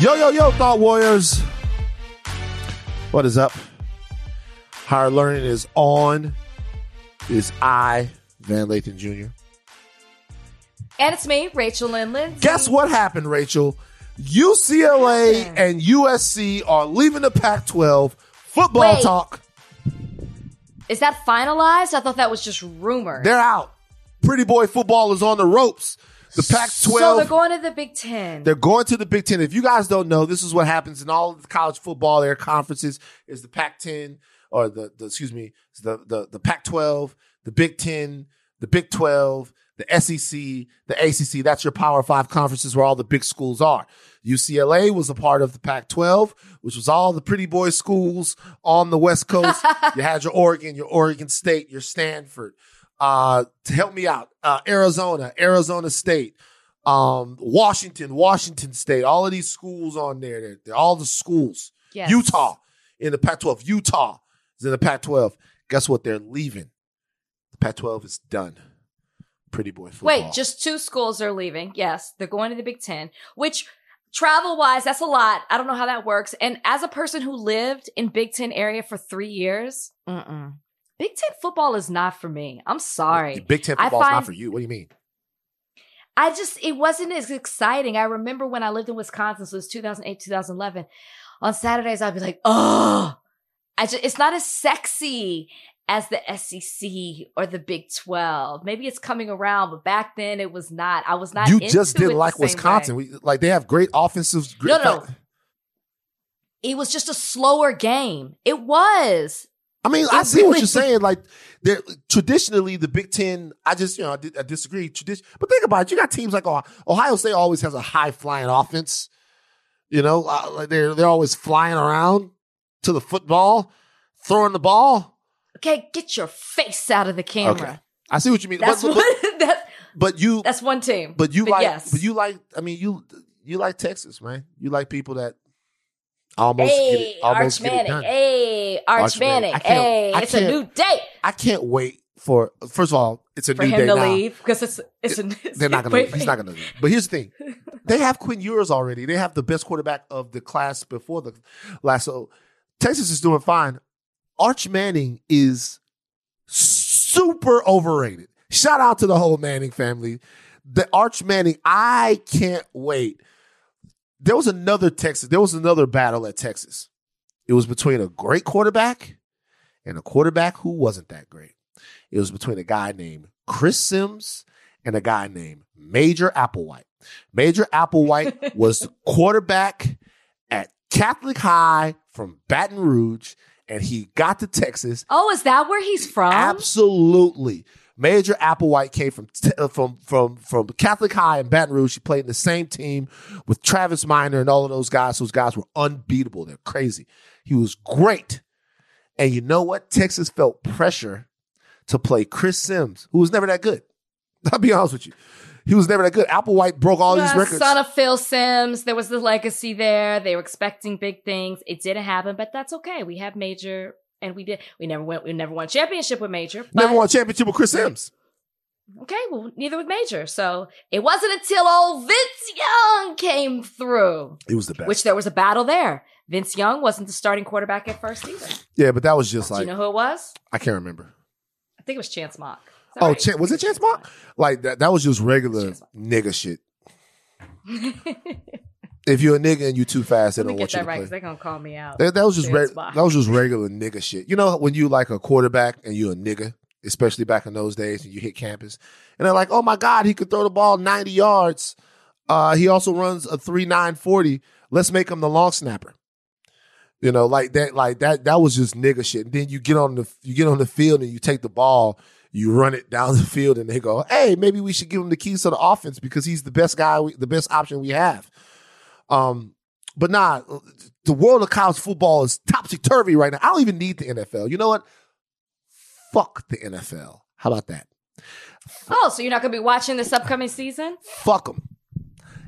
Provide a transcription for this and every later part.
Yo, yo, yo, Thought Warriors. What is up? Higher Learning is on. It is I, Van Lathan Jr. And it's me, Rachel Lynn Lindsay. Guess what happened, Rachel? UCLA and USC are leaving the Pac 12. Football Wait. talk. Is that finalized? I thought that was just rumor. They're out. Pretty boy football is on the ropes. The Pac 12. So they're going to the Big Ten. They're going to the Big Ten. If you guys don't know, this is what happens in all of the college football their conferences is the Pac-10 or the, the excuse me, the the the Pac-12, the Big 10, the Big 12, the SEC, the ACC. That's your Power 5 conferences where all the big schools are. UCLA was a part of the Pac-12, which was all the pretty boy schools on the West Coast. you had your Oregon, your Oregon State, your Stanford. Uh, to help me out, uh, Arizona, Arizona State, um, Washington, Washington State, all of these schools on there. They're, they're all the schools. Yes. Utah in the Pac 12. Utah is in the Pac 12. Guess what? They're leaving. The Pac 12 is done. Pretty boy football. Wait, just two schools are leaving. Yes, they're going to the Big Ten, which travel wise, that's a lot. I don't know how that works. And as a person who lived in Big Ten area for three years, mm-mm. Big Ten football is not for me. I'm sorry. Big Ten I is not for you. What do you mean? I just it wasn't as exciting. I remember when I lived in Wisconsin, so it was 2008, 2011. On Saturdays, I'd be like, oh, I just it's not as sexy as the SEC or the Big 12. Maybe it's coming around, but back then it was not. I was not. You just didn't like Wisconsin. We, like they have great offensive. Great No, no. It was just a slower game. It was. I mean, I see what you're saying. Like, traditionally the Big Ten. I just, you know, I, di- I disagree. Tradition, but think about it. You got teams like Ohio, Ohio State always has a high flying offense. You know, uh, they're they're always flying around to the football, throwing the ball. Okay, get your face out of the camera. Okay, I see what you mean. That's but, but, one. that, but you, that's one team. but you like, yes. but you like. I mean, you you like Texas, man. You like people that almost get Hey, it, almost Arch get it Manning. done. Hey, Arch, Arch Manning. Manning. Hey, it's a new day I can't wait for. First of all, it's a for new him day to now. leave because it's it's a. It's They're not gonna. He's not gonna. leave. But here's the thing: they have Quinn Ewers already. They have the best quarterback of the class before the last. So Texas is doing fine. Arch Manning is super overrated. Shout out to the whole Manning family. The Arch Manning. I can't wait. There was another Texas. There was another battle at Texas. It was between a great quarterback and a quarterback who wasn't that great. It was between a guy named Chris Simms and a guy named Major Applewhite. Major Applewhite was the quarterback at Catholic High from Baton Rouge, and he got to Texas. Oh, is that where he's from? Absolutely. Major Applewhite came from uh, from from from Catholic High in Baton Rouge. He played in the same team with Travis Minor and all of those guys. Those guys were unbeatable. They're crazy. He was great. And you know what? Texas felt pressure to play Chris Simms, who was never that good. I'll be honest with you. He was never that good. Applewhite broke all these records. Son of Phil Simms. There was the legacy there. They were expecting big things. It didn't happen, but that's okay. We have Major, and we did. We never went. We never won championship with Major. never won championship with Chris Simms. Okay, well, neither with Major. So it wasn't until old Vince Young came through, It was the best. which there was a battle there. Vince Young wasn't the starting quarterback at first either. yeah, but that was just Do like you know who it was? I can't remember. I think it was Chance Mock. Oh, right? Chan- was it Chance Mock? Like that? That was just regular nigga shit. If you're a nigga and you too fast, they Let me don't get want you that to right play. because they're gonna call me out. That, that was just Chance reg- Mock. that was just regular nigga shit. You know when you like a quarterback and you're a nigga, especially back in those days, and you hit campus, and they're like, "Oh my god, he could throw the ball ninety yards. Uh, he also runs a three nine forty. Let's make him the long snapper." You know, like that, like that. That was just nigga shit. And then you get on the you get on the field and you take the ball, you run it down the field, and they go, "Hey, maybe we should give him the keys to the offense because he's the best guy, we, the best option we have." Um, but nah, the world of college football is topsy turvy right now. I don't even need the NFL. You know what? Fuck the NFL. How about that? Oh, so you're not gonna be watching this upcoming season? Fuck them.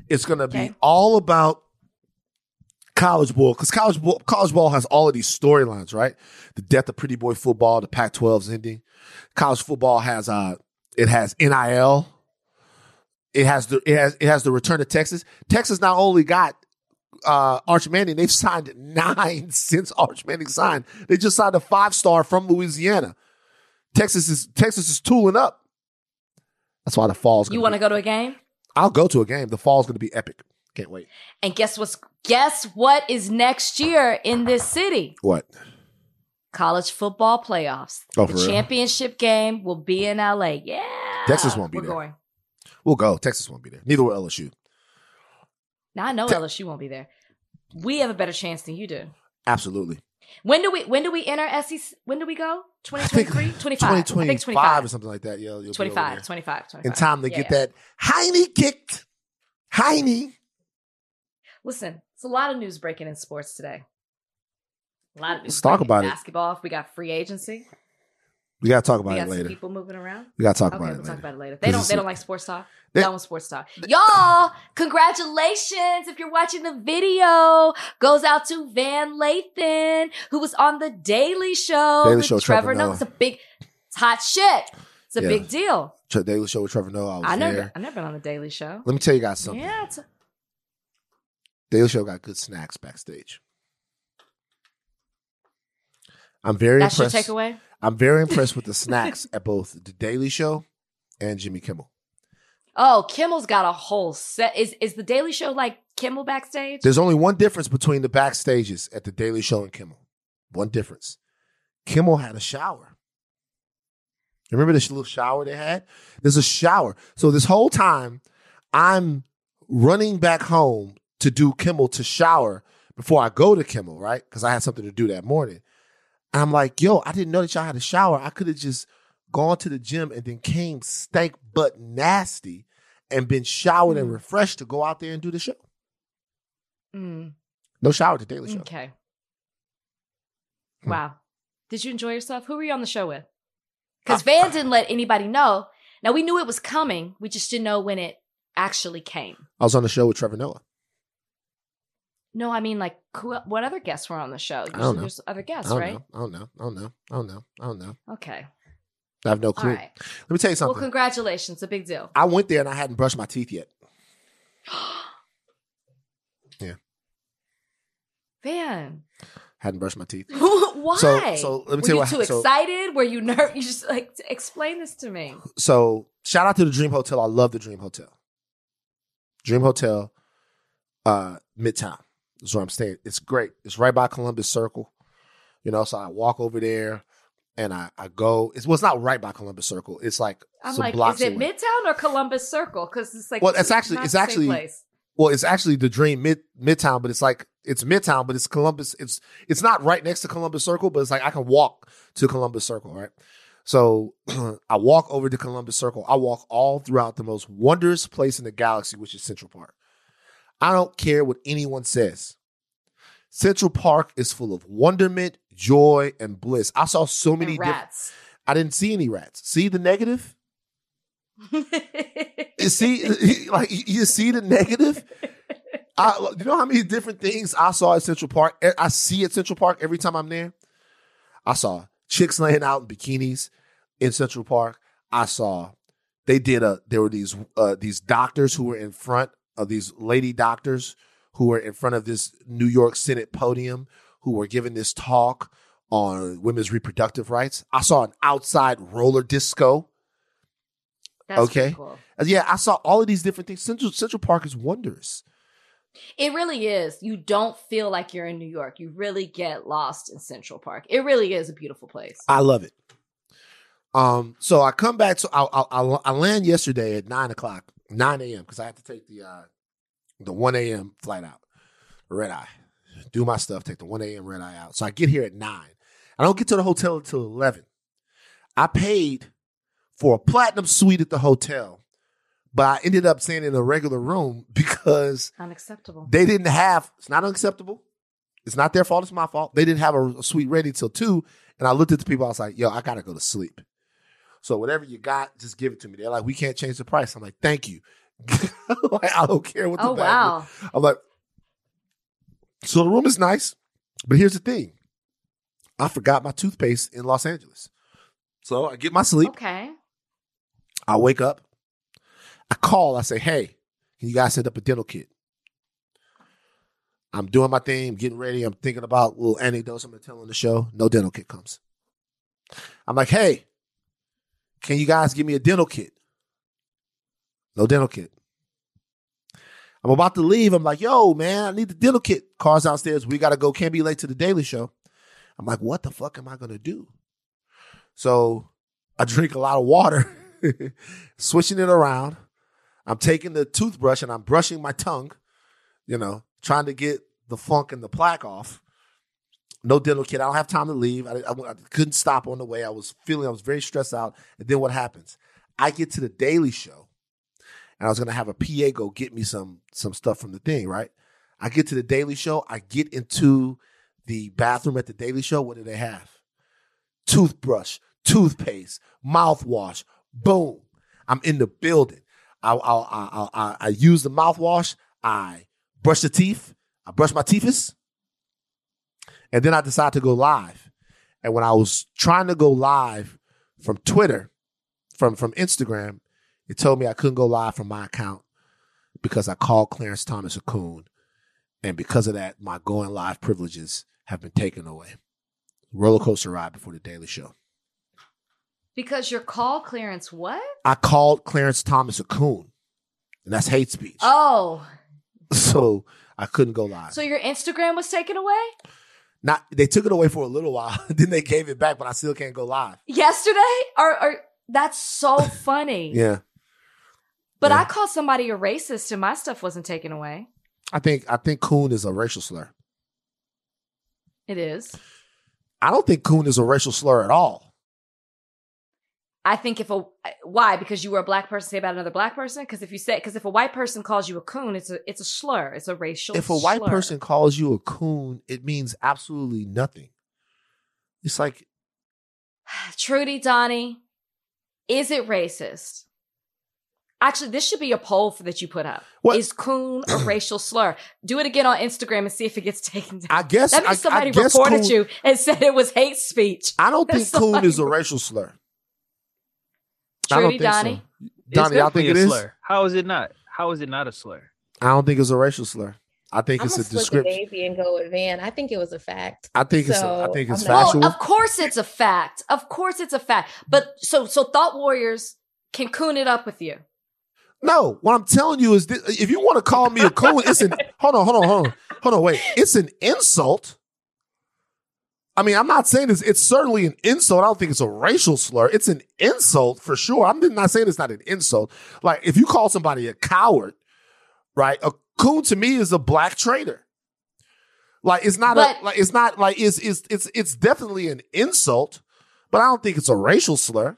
It's gonna Okay. be all about college ball because college ball, college ball has all of these storylines, right? The death of pretty boy football, the Pac-12's ending. College football has uh, it has NIL. It has the it has it has the return to Texas. Texas not only got uh, Arch Manning, they've signed nine since Arch Manning signed. They just signed a five star from Louisiana. Texas is Texas is tooling up. That's why the fall's. You want to go to a game? I'll go to a game. The fall's going to be epic. Can't wait. And guess what's guess what is next year in this city? What? College football playoffs. Oh, the championship game will be in LA. Yeah. Texas won't be We're there. going. We'll go. Texas won't be there. Neither will LSU. Now I know Te- LSU won't be there. We have a better chance than you do. Absolutely. When do we when do we enter SEC? When do we go? I 2023? 25. I think 2025 25. or something like that. Yeah, you'll 25, 25, 25. In time to Yeah, get yeah. that Heine kicked. Heine. Listen, it's a lot of news breaking in sports today. A lot of news Let's talk about it. Basketball. We got free agency. We gotta talk We about got it later. people moving around. We gotta talk Okay, about we'll it talk later. about it later. They don't. They don't like sports talk. They- Done with sports talk. Y'all, congratulations! If you're watching the video, goes out to Van Lathan, who was on the Daily Show. Daily with Show, Trevor Trevor Noah. Noah. It's a big, it's hot shit. It's a Yeah. big deal. Tr- Daily Show with Trevor Noah. I was I never, there. I never been on the Daily Show. Let me tell you guys something. Yeah, it's a, Daily Show got good snacks backstage. I'm very that's your impressed. takeaway. I'm very impressed with the snacks at both the Daily Show and Jimmy Kimmel. Oh, Kimmel's got a whole set. Is is the Daily Show like Kimmel backstage? There's only one difference between the backstages at the Daily Show and Kimmel. One difference. Kimmel had a shower. Remember this little shower they had? There's a shower. So this whole time, I'm running back home to do Kimmel to shower before I go to Kimmel, right? Because I had something to do that morning. And I'm like, yo, I didn't know that y'all had a shower. I could have just gone to the gym and then came stank but nasty and been showered and Mm. refreshed to go out there and do the show. Mm, No shower at the Daily Show. okay. Hmm. Wow. Did you enjoy yourself? Who were you on the show with? Because Van didn't let anybody know. Now we knew it was coming. We just didn't know when it actually came. I was on the show with Trevor Noah. No, I mean like who, what other guests were on the show? I don't know. there's other I guests, don't right? know. I don't know. I don't know. I don't know. I don't know. Okay. I have no clue. right. Let me tell you something. Well, congratulations. A big deal. I went there and I hadn't brushed my teeth yet. Yeah. Van. Hadn't brushed my teeth. Why? So- so let me Were tell you you what- too so- excited? Were you nervous? You just like explain this to me. So shout out to the Dream Hotel. I love the Dream Hotel. Dream Hotel, uh, Midtown is where I'm staying. It's great. It's right by Columbus Circle. You know, so I walk over there and I, I go. It's well, it's not right by Columbus Circle. It's like I'm some like, blocks is it away. Midtown or Columbus Circle? Because it's like, Well, it's actually- it's actually- place. Well, it's actually the Dream Mid Midtown, but it's like it's Midtown, but it's Columbus. It's it's not right next to Columbus Circle, but it's like I can walk to Columbus Circle, right? So I walk over to Columbus Circle. I walk all throughout the most wondrous place in the galaxy, which is Central Park. I don't care what anyone says. Central Park is full of wonderment, joy, and bliss. I saw so many And rats. I didn't see any rats. See the negative? You see, like you see the negative. I, you know how many different things I saw at Central Park? I see at Central Park every time I'm there. I saw chicks laying out in bikinis in Central Park. I saw they did a. There were these uh, these doctors who were in front of these lady doctors who were in front of this New York Senate podium who were giving this talk on women's reproductive rights. I saw an outside roller disco. That's Okay. cool. Yeah, I saw all of these different things. Central Central Park is wondrous. It really is. You don't feel like you're in New York. You really get lost in Central Park. It really is a beautiful place. I love it. Um, so I come back. I I, I, I land yesterday at nine o'clock, nine a.m. because I have to take the uh the one a.m. flight out, red eye, do my stuff, take the one a.m. red eye out. So I get here at nine. I don't get to the hotel until eleven. I paid for a platinum suite at the hotel, but I ended up staying in a regular room because Unacceptable. they didn't have. It's not unacceptable. It's not their fault. It's my fault. They didn't have a, a suite ready till two, and I looked at the people. I was like, "Yo, I gotta go to sleep." So whatever you got, just give it to me. They're like, "We can't change the price." I'm like, "Thank you." like, I don't care what. The oh wow. is. I'm like, so the room is nice, but here's the thing: I forgot my toothpaste in Los Angeles. So I get my sleep. Okay. I wake up. I call. I say, "Hey, can you guys set up a dental kit?" I'm doing my thing, getting ready. I'm thinking about little anecdotes I'm gonna tell on the show. No dental kit comes. I'm like, hey, can you guys give me a dental kit? No dental kit. I'm about to leave. I'm like, yo, man, I need the dental kit. Car's downstairs. We gotta go. Can't be late to the Daily Show. I'm like, what the fuck am I gonna do? So I drink a lot of water, switching it around. I'm taking the toothbrush and I'm brushing my tongue, you know, trying to get the funk and the plaque off. No dental kit. I don't have time to leave. I, I, I couldn't stop on the way. I was feeling, I was very stressed out. And then what happens? I get to the Daily Show and I was gonna have a PA go get me some some stuff from the thing, right? I get to the Daily Show. I get into the bathroom at the Daily Show. What do they have? Toothbrush, toothpaste, mouthwash. Boom! I'm in the building. I I I I, I use the mouthwash. I brush the teeth. I brush my teeths, and then I decided to go live. And when I was trying to go live from Twitter, from from Instagram, it told me I couldn't go live from my account because I called Clarence Thomas a coon, and because of that, my going live privileges have been taken away. Roller coaster ride before the Daily Show. Because your call clearance, what? I called Clarence Thomas a coon, and that's hate speech. Oh, So I couldn't go live. so your Instagram was taken away Not they took it away for a little while, then they gave it back, but I still can't go live. yesterday? Or, or that's so funny. Yeah, But Yeah. I called somebody a racist and my stuff wasn't taken away. I think I think coon is a racial slur. It is. I don't think coon is a racial slur at all. I think if a why because you were a black person say about another black person because if you say because if a white person calls you a coon it's a it's a slur it's a racial If a white slur. person calls you a coon, it means absolutely nothing. It's like Trudy Donnie is it racist actually this should be a poll for that you put up What? is coon a racial slur do it again on Instagram and see if it gets taken down I guess that I, means somebody I guess reported coon- you and said it was hate speech I don't think coon is a racial slur. I don't Trudy think so. Donnie Donnie, y'all think definitely it a is? slur. How is it not? How is it not a slur? I don't think it's a racial slur. I think I'm it's a description. baby and go with Van. I think it was a fact. I think it's a, I So, think it's I'm not- factual. Well, of course it's a fact. Of course it's a fact. But so so thought warriors can coon it up with you. No, what I'm telling you is, that if you want to call me a coon, it's an hold on, hold on, hold on, hold on, wait. It's an insult. I mean, I'm not saying it's it's certainly an insult. I don't think it's a racial slur. It's an insult for sure. I'm not saying it's not an insult. Like if you call somebody a coward, right? A coon to me is a black traitor. Like it's not But- a like it's not like it's it's it's it's definitely an insult, but I don't think it's a racial slur.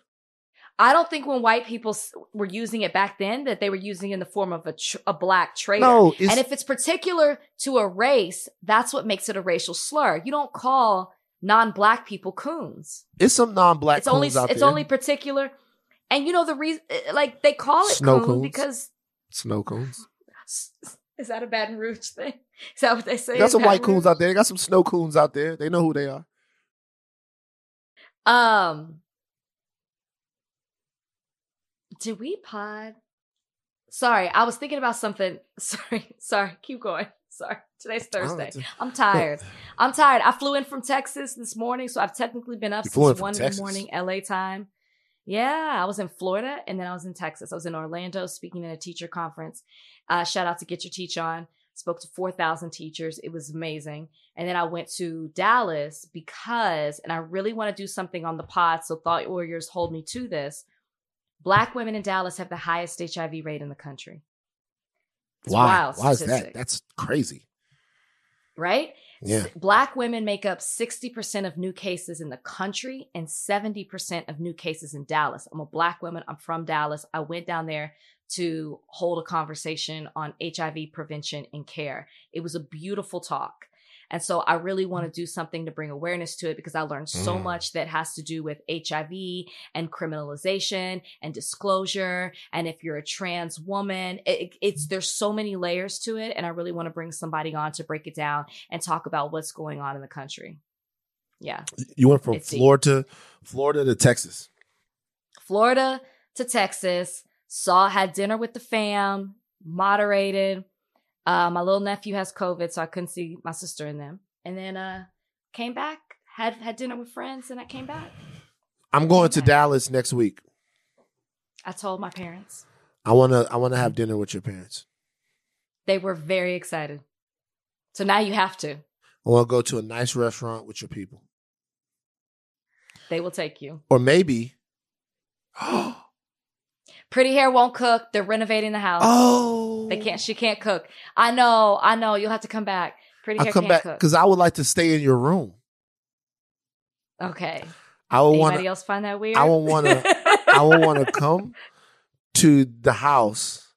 I don't think when white people were using it back then that they were using it in the form of a tr- a black traitor. No, and if it's particular to a race, that's what makes it a racial slur. You don't call non-black people coons. it's some non-black it's only coons out it's there. only particular. And you know the reason like they call it Snow coon coons. because snow coons. is that a Baton Rouge thing? Is that what they say? Got some white Baton coons out there. They got some snow coons out there. They know who they are. Um, did we pod? Sorry, I was thinking about something. Sorry, sorry. Keep going. Sorry. Today's Thursday. I'm tired. I'm tired. I flew in from Texas this morning, so I've technically been up You since one in Texas? the morning, LA time. Yeah, I was in Florida and then I was in Texas. I was in Orlando speaking at a teacher conference. Uh, shout out to Get Your Teach On. Spoke to 4,000 teachers. It was amazing. And then I went to Dallas because, and I really want to do something on the pod, so Thought Warriors hold me to this. Black women in Dallas have the highest HIV rate in the country. It's wild Why is that? That's crazy. right? Yeah. Black women make up 60% of new cases in the country and 70% of new cases in Dallas. I'm a black woman. I'm from Dallas. I went down there to hold a conversation on HIV prevention and care. It was a beautiful talk. And so I really want to do something to bring awareness to it because I learned so Mm. much that has to do with HIV and criminalization and disclosure. And if you're a trans woman, it, it's there's so many layers to it. And I really want to bring somebody on to break it down and talk about what's going on in the country. Yeah. You went from It's deep. Florida, Florida to Texas. Florida to Texas, saw had dinner with the fam, moderated. Uh, my little nephew has COVID, so I couldn't see my sister and them. And then uh, came back, had had dinner with friends, and I came back. I'm going to Dallas next week. I told my parents. I wanna I wanna have dinner with your parents. They were very excited. So now you have to. I wanna go to a nice restaurant with your people. They will take you. Or maybe Pretty hair won't cook. They're renovating the house. Oh They can't. She can't cook. I know. I know. You'll have to come back. Pretty I'll hair come back because I would like to stay in your room. Okay. I would Anybody want to else find that weird? I would wanna- I would want to come to the house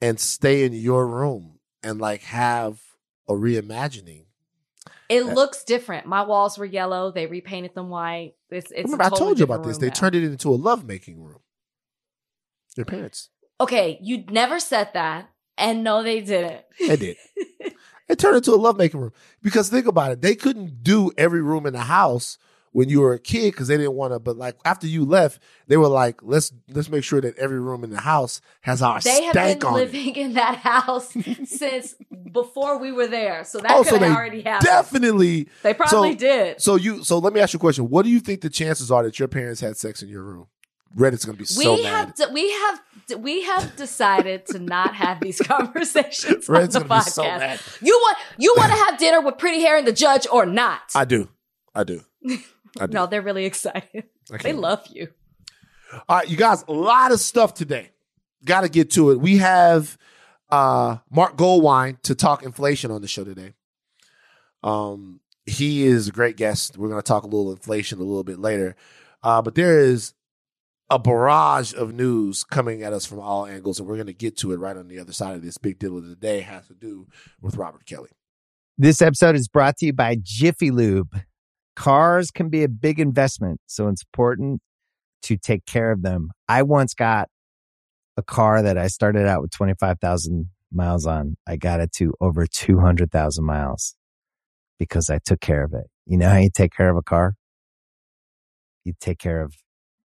and stay in your room and like have a reimagining. It looks different. My walls were yellow. They repainted them white. It's, it's Remember, I told you about this. They now. turned it into a lovemaking room. Your parents. Okay, you never said that, and no, they didn't. They did. It turned into a lovemaking room. Because think about it, they couldn't do every room in the house when you were a kid because they didn't want to. But like after you left, they were like, let's let's make sure that every room in the house has our They have been on it. living in that house since before we were there, so that Oh, could so already happened. Definitely. They probably so- did. So you so let me ask you a question. What do you think the chances are that your parents had sex in your room? Reddit's gonna be so we mad. have de- we have we have decided to not have these conversations on the podcast. so. You want you want to have dinner with pretty hair and the judge or not? I do. I do. I do. no, they're really excited. They love you. All right, you guys, a lot of stuff today. Got to get to it. We have uh Marc Goldwein to talk inflation on the show today. Um, he is a great guest. We're going to talk a little inflation a little bit later. Uh, but there is a barrage of news coming at us from all angles, and we're going to get to it right on the other side of this. Big deal of the day has to do with Robert Kelly. This episode is brought to you by Jiffy Lube. Cars can be a big investment, so it's important to take care of them. I once got a car that I started out with 25,000 miles on. I got it to over 200,000 miles because I took care of it. You know how you take care of a car? You take care of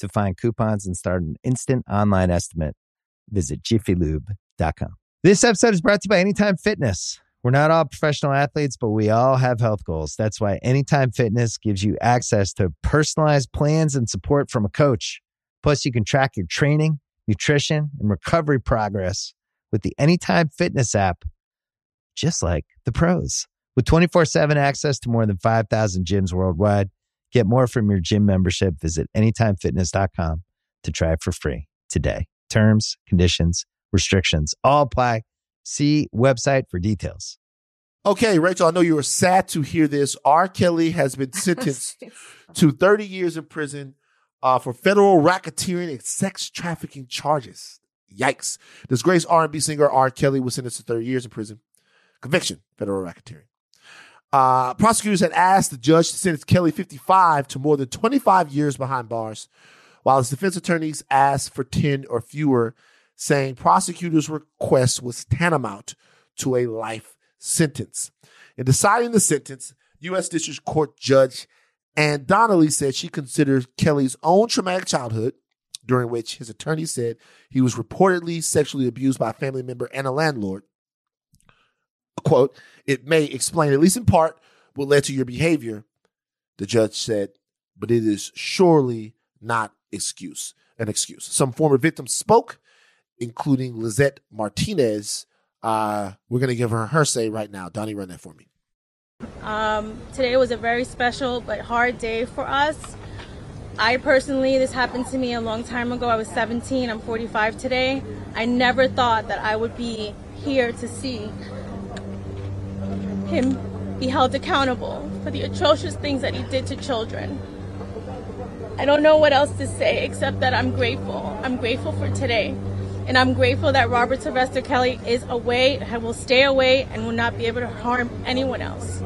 To find coupons and start an instant online estimate, visit jiffylube.com. This episode is brought to you by Anytime Fitness. We're not all professional athletes, but we all have health goals. That's why Anytime Fitness gives you access to personalized plans and support from a coach. Plus, you can track your training, nutrition, and recovery progress with the Anytime Fitness app, just like the pros. With 24 7 access to more than 5,000 gyms worldwide, get more from your gym membership. Visit AnytimeFitness.com to try it for free today. Terms, conditions, restrictions all apply. See website for details. Okay, Rachel, I know you were sad to hear this. R. Kelly has been sentenced to 30 years in prison uh, for federal racketeering and sex trafficking charges. Yikes. Disgraced R&B singer R. Kelly was sentenced to 30 years in prison. Conviction, federal racketeering. Uh, prosecutors had asked the judge to sentence Kelly 55 to more than 25 years behind bars, while his defense attorneys asked for 10 or fewer, saying prosecutors' request was tantamount to a life sentence. In deciding the sentence, U.S. District Court Judge Ann Donnelly said she considered Kelly's own traumatic childhood, during which his attorney said he was reportedly sexually abused by a family member and a landlord. Quote, it may explain, at least in part, what led to your behavior, the judge said, but it is surely not excuse, an excuse. Some former victims spoke, including Lizzette Martinez. Uh, we're going to give her her say right now. Donnie, run that for me. Um, today was a very special but hard day for us. I personally, this happened to me a long time ago. I was 17, I'm 45 today. I never thought that I would be here to see him be held accountable for the atrocious things that he did to children. I don't know what else to say except that I'm grateful. I'm grateful for today. And I'm grateful that Robert Sylvester Kelly is away, and will stay away, and will not be able to harm anyone else.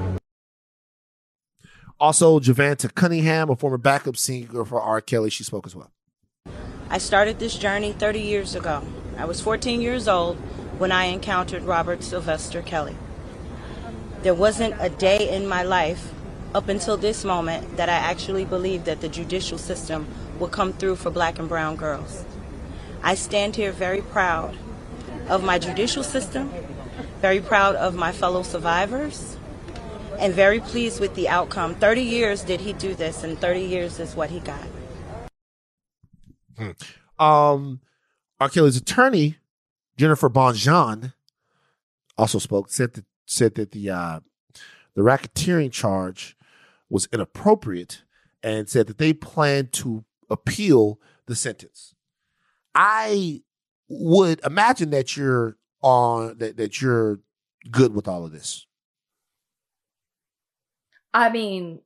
Also, Jovante Cunningham, a former backup singer for R. Kelly, she spoke as well. I started this journey 30 years ago. I was 14 years old when I encountered Robert Sylvester Kelly. There wasn't a day in my life up until this moment that I actually believed that the judicial system would come through for black and brown girls. I stand here very proud of my judicial system, very proud of my fellow survivors, and very pleased with the outcome. 30 years did he do this, and 30 years is what he got. Um, R. Kelly's attorney, Jennifer Bonjean, also spoke, said that said that the uh, the racketeering charge was inappropriate and said that they plan to appeal the sentence. I would imagine that you're on that, that you're good with all of this. I mean,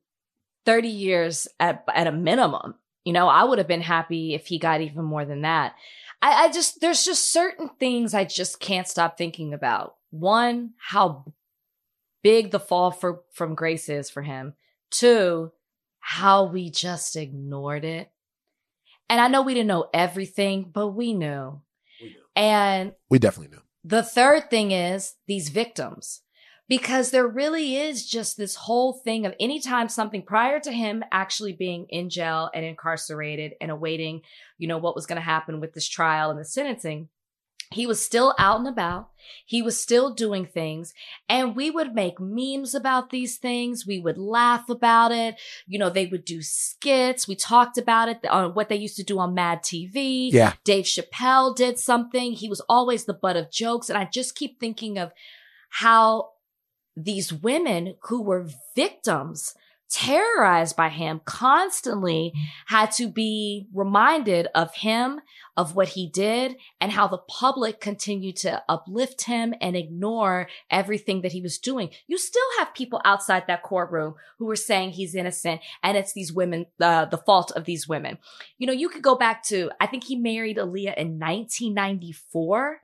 30 years at at a minimum. You know, I would have been happy if he got even more than that. I, I just there's just certain things I just can't stop thinking about. One, how big the fall for from grace is for him. Two, how we just ignored it. And I know we didn't know everything, but we knew. We knew. And We definitely knew. the third thing is these victims. Because there really is just this whole thing of anytime something prior to him actually being in jail and incarcerated and awaiting, you know, what was going to happen with this trial and the sentencing, he was still out and about. He was still doing things. And we would make memes about these things. We would laugh about it. You know, they would do skits. We talked about it on what they used to do on Mad TV. Yeah. Dave Chappelle did something. He was always the butt of jokes. And I just keep thinking of how these women who were victims terrorized by him constantly had to be reminded of him, of what he did, and how the public continued to uplift him and ignore everything that he was doing. You still have people outside that courtroom who are saying he's innocent and it's these women, uh, the fault of these women. You know, you could go back to, I think he married Aaliyah in 1994.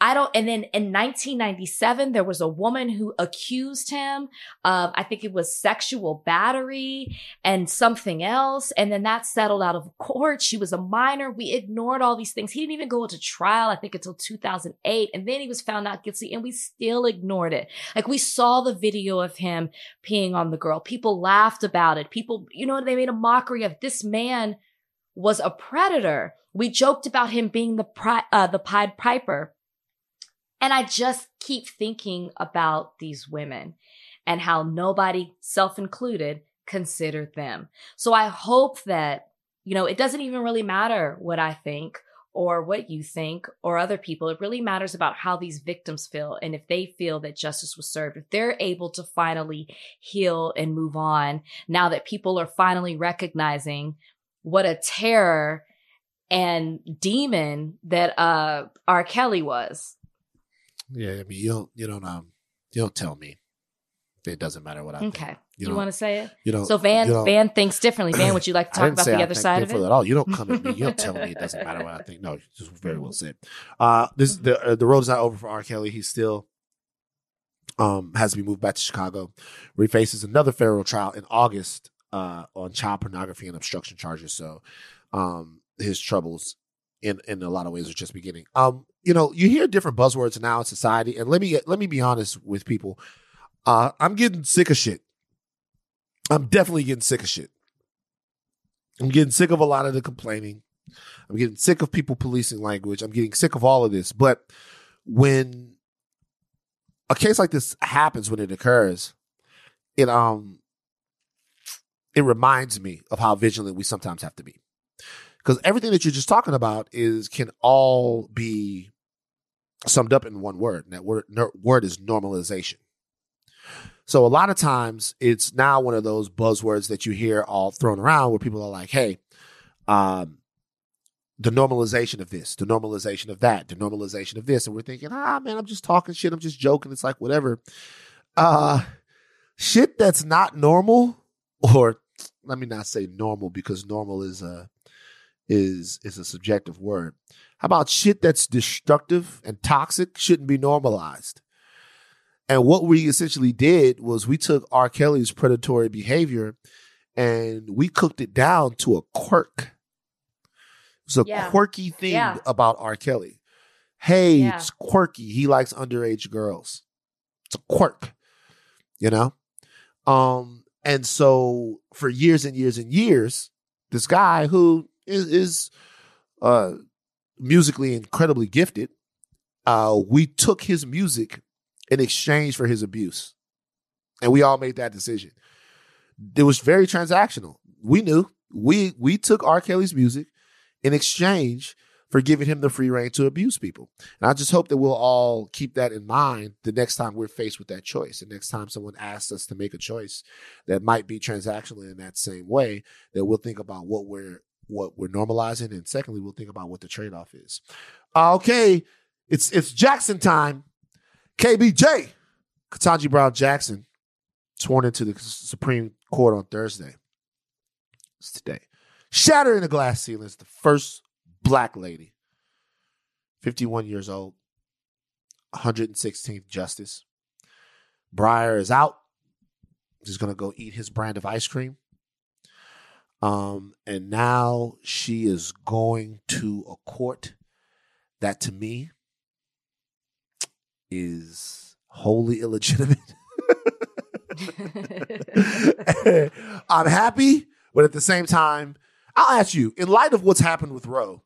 I don't, and then in 1997, there was a woman who accused him of, I think it was sexual battery and something else. And then that settled out of court. She was a minor. We ignored all these things. He didn't even go to trial, I think until 2008. And then he was found not guilty and we still ignored it. Like we saw the video of him peeing on the girl. People laughed about it. People, you know, they made a mockery of this man was a predator. We joked about him being the, pri- uh, the Pied Piper. And I just keep thinking about these women and how nobody, self included, considered them. So I hope that, you know, it doesn't even really matter what I think or what you think or other people. It really matters about how these victims feel and if they feel that justice was served, if they're able to finally heal and move on now that people are finally recognizing what a terror and demon that uh R. Kelly was. Yeah, I mean, you don't, you don't, um, you don't tell me. It doesn't matter what I think. Okay. You You, don't- want to say it? You don't. So Van you Van thinks differently. Van, would you like to talk about say the I other think side of it? At all. You don't come at me. You don't tell me it doesn't matter what I think. No, just very well said. Uh, this the uh, the road is not over for R. Kelly. He's still um has to be moved back to Chicago, where he faces another federal trial in August uh on child pornography and obstruction charges. So, um, his troubles in in a lot of ways are just beginning. Um, you know, you hear different buzzwords now in society, and let me let me be honest with people. Uh, I'm getting sick of shit. I'm definitely getting sick of shit. I'm getting sick of a lot of the complaining. I'm getting sick of people policing language. I'm getting sick of all of this. But when a case like this happens, when it occurs, it um it reminds me of how vigilant we sometimes have to be. Because everything that you're just talking about is can all be summed up in one word. And that word word is normalization. So a lot of times it's now one of those buzzwords that you hear all thrown around where people are like, hey, um, the normalization of this, the normalization of that, the normalization of this. And we're thinking, ah, man, I'm just talking shit. I'm just joking. It's like, whatever. Uh, shit that's not normal, or let me not say normal because normal is a, is is a subjective word. How about shit that's destructive and toxic shouldn't be normalized? And what we essentially did was we took R. Kelly's predatory behavior and we cooked it down to a quirk. It's a Yeah. quirky thing Yeah. about R. Kelly. Hey, Yeah. it's quirky. He likes underage girls. It's a quirk, you know? Um, and so for years and years and years, this guy who is, is uh musically incredibly gifted, uh, we took his music in exchange for his abuse. And we all made that decision. It was very transactional. We knew we we took R. Kelly's music in exchange for giving him the free reign to abuse people. And I just hope that we'll all keep that in mind the next time we're faced with that choice. The next time someone asks us to make a choice that might be transactional in that same way, that we'll think about what we're what we're normalizing, and secondly, we'll think about what the trade off is. Uh, okay, it's it's Jackson time. KBJ, Ketanji Brown Jackson, sworn into the Supreme Court on Thursday. It's today. Shattering the glass ceiling is the first black lady, 51 years old, 116th justice. Breyer is out. He's going to go eat his brand of ice cream. Um, and now she is going to a court that to me is wholly illegitimate. I'm happy, but at the same time, I'll ask you, in light of what's happened with Roe,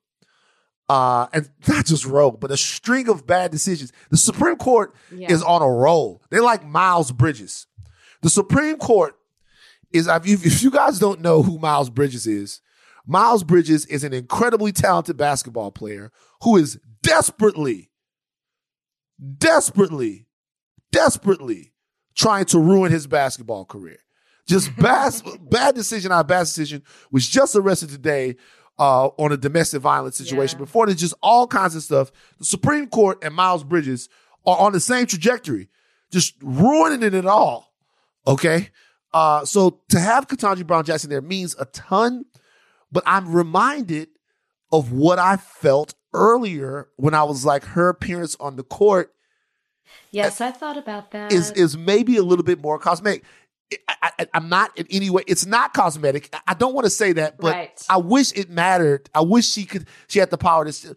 uh, and not just Roe, but a string of bad decisions, the Supreme Court Yeah. is on a roll. They're like Miles Bridges. The Supreme Court is, if you, guys don't know who Miles Bridges is, Miles Bridges is an incredibly talented basketball player who is desperately, desperately, desperately trying to ruin his basketball career. Just bas- bad decision on bad decision was just arrested today uh, on a domestic violence situation. Yeah. Before there's just all kinds of stuff. The Supreme Court and Miles Bridges are on the same trajectory, just ruining it all. Okay. Uh, so to have Ketanji Brown Jackson there means a ton, but I'm reminded of what I felt earlier when I was like her appearance on the court yes, I thought about that. is is maybe a little bit more cosmetic. I, I'm not in any way. It's not cosmetic. I- I don't want to say that, but Right. I wish it mattered. I wish she could. She had the power to.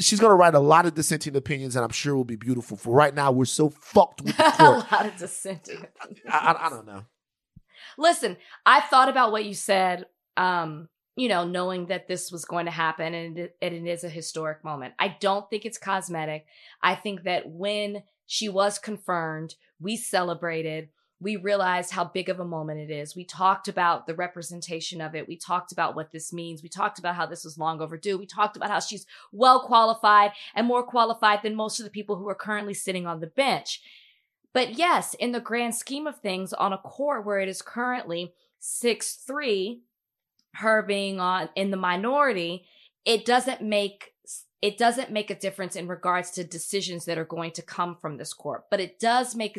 She's going to write a lot of dissenting opinions, and I'm sure will be beautiful. For right now, we're so fucked with the court. a lot of dissenting. I, I, I don't know. Listen, I thought about what you said, um, you know, knowing that this was going to happen and it, and it is a historic moment. I don't think it's cosmetic. I think that when she was confirmed, we celebrated. We realized how big of a moment it is. We talked about the representation of it. We talked about what this means. We talked about how this was long overdue. We talked about how she's well qualified and more qualified than most of the people who are currently sitting on the bench. But yes, in the grand scheme of things, on a court where it is currently 6 3, her being on in the minority, it doesn't make it doesn't make a difference in regards to decisions that are going to come from this court, but it does make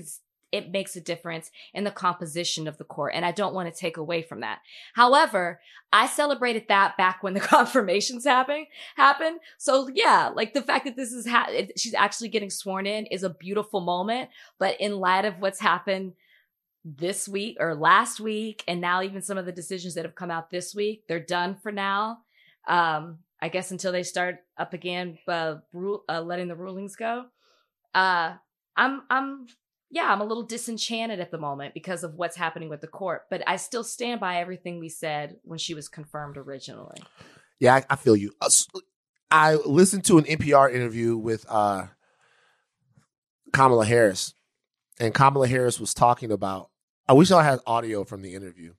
it makes a difference in the composition of the court. And I don't want to take away from that. However, I celebrated that back when the confirmations happened, happened. So yeah, like the fact that this is, ha- she's actually getting sworn in is a beautiful moment. But in light of what's happened this week or last week, and now even some of the decisions that have come out this week, they're done for now. Um, I guess until they start up again, uh, rule, uh, letting the rulings go. Uh, I'm, I'm, yeah, I'm a little disenchanted at the moment because of what's happening with the court, but I still stand by everything we said when she was confirmed originally. Yeah, I, I feel you. I listened to an NPR interview with uh, Kamala Harris, and Kamala Harris was talking about. I wish I had audio from the interview,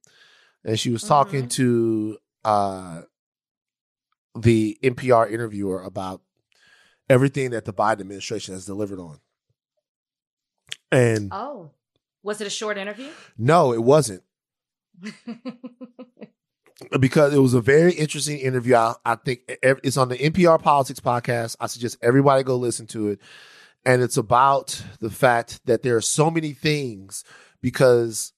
and she was talking Mhm. to uh, the NPR interviewer about everything that the Biden administration has delivered on. And Oh, was it a short interview? no, it wasn't. because it was a very interesting interview. I, I think it's on the NPR Politics podcast. I suggest everybody go listen to it. And it's about the fact that there are so many things because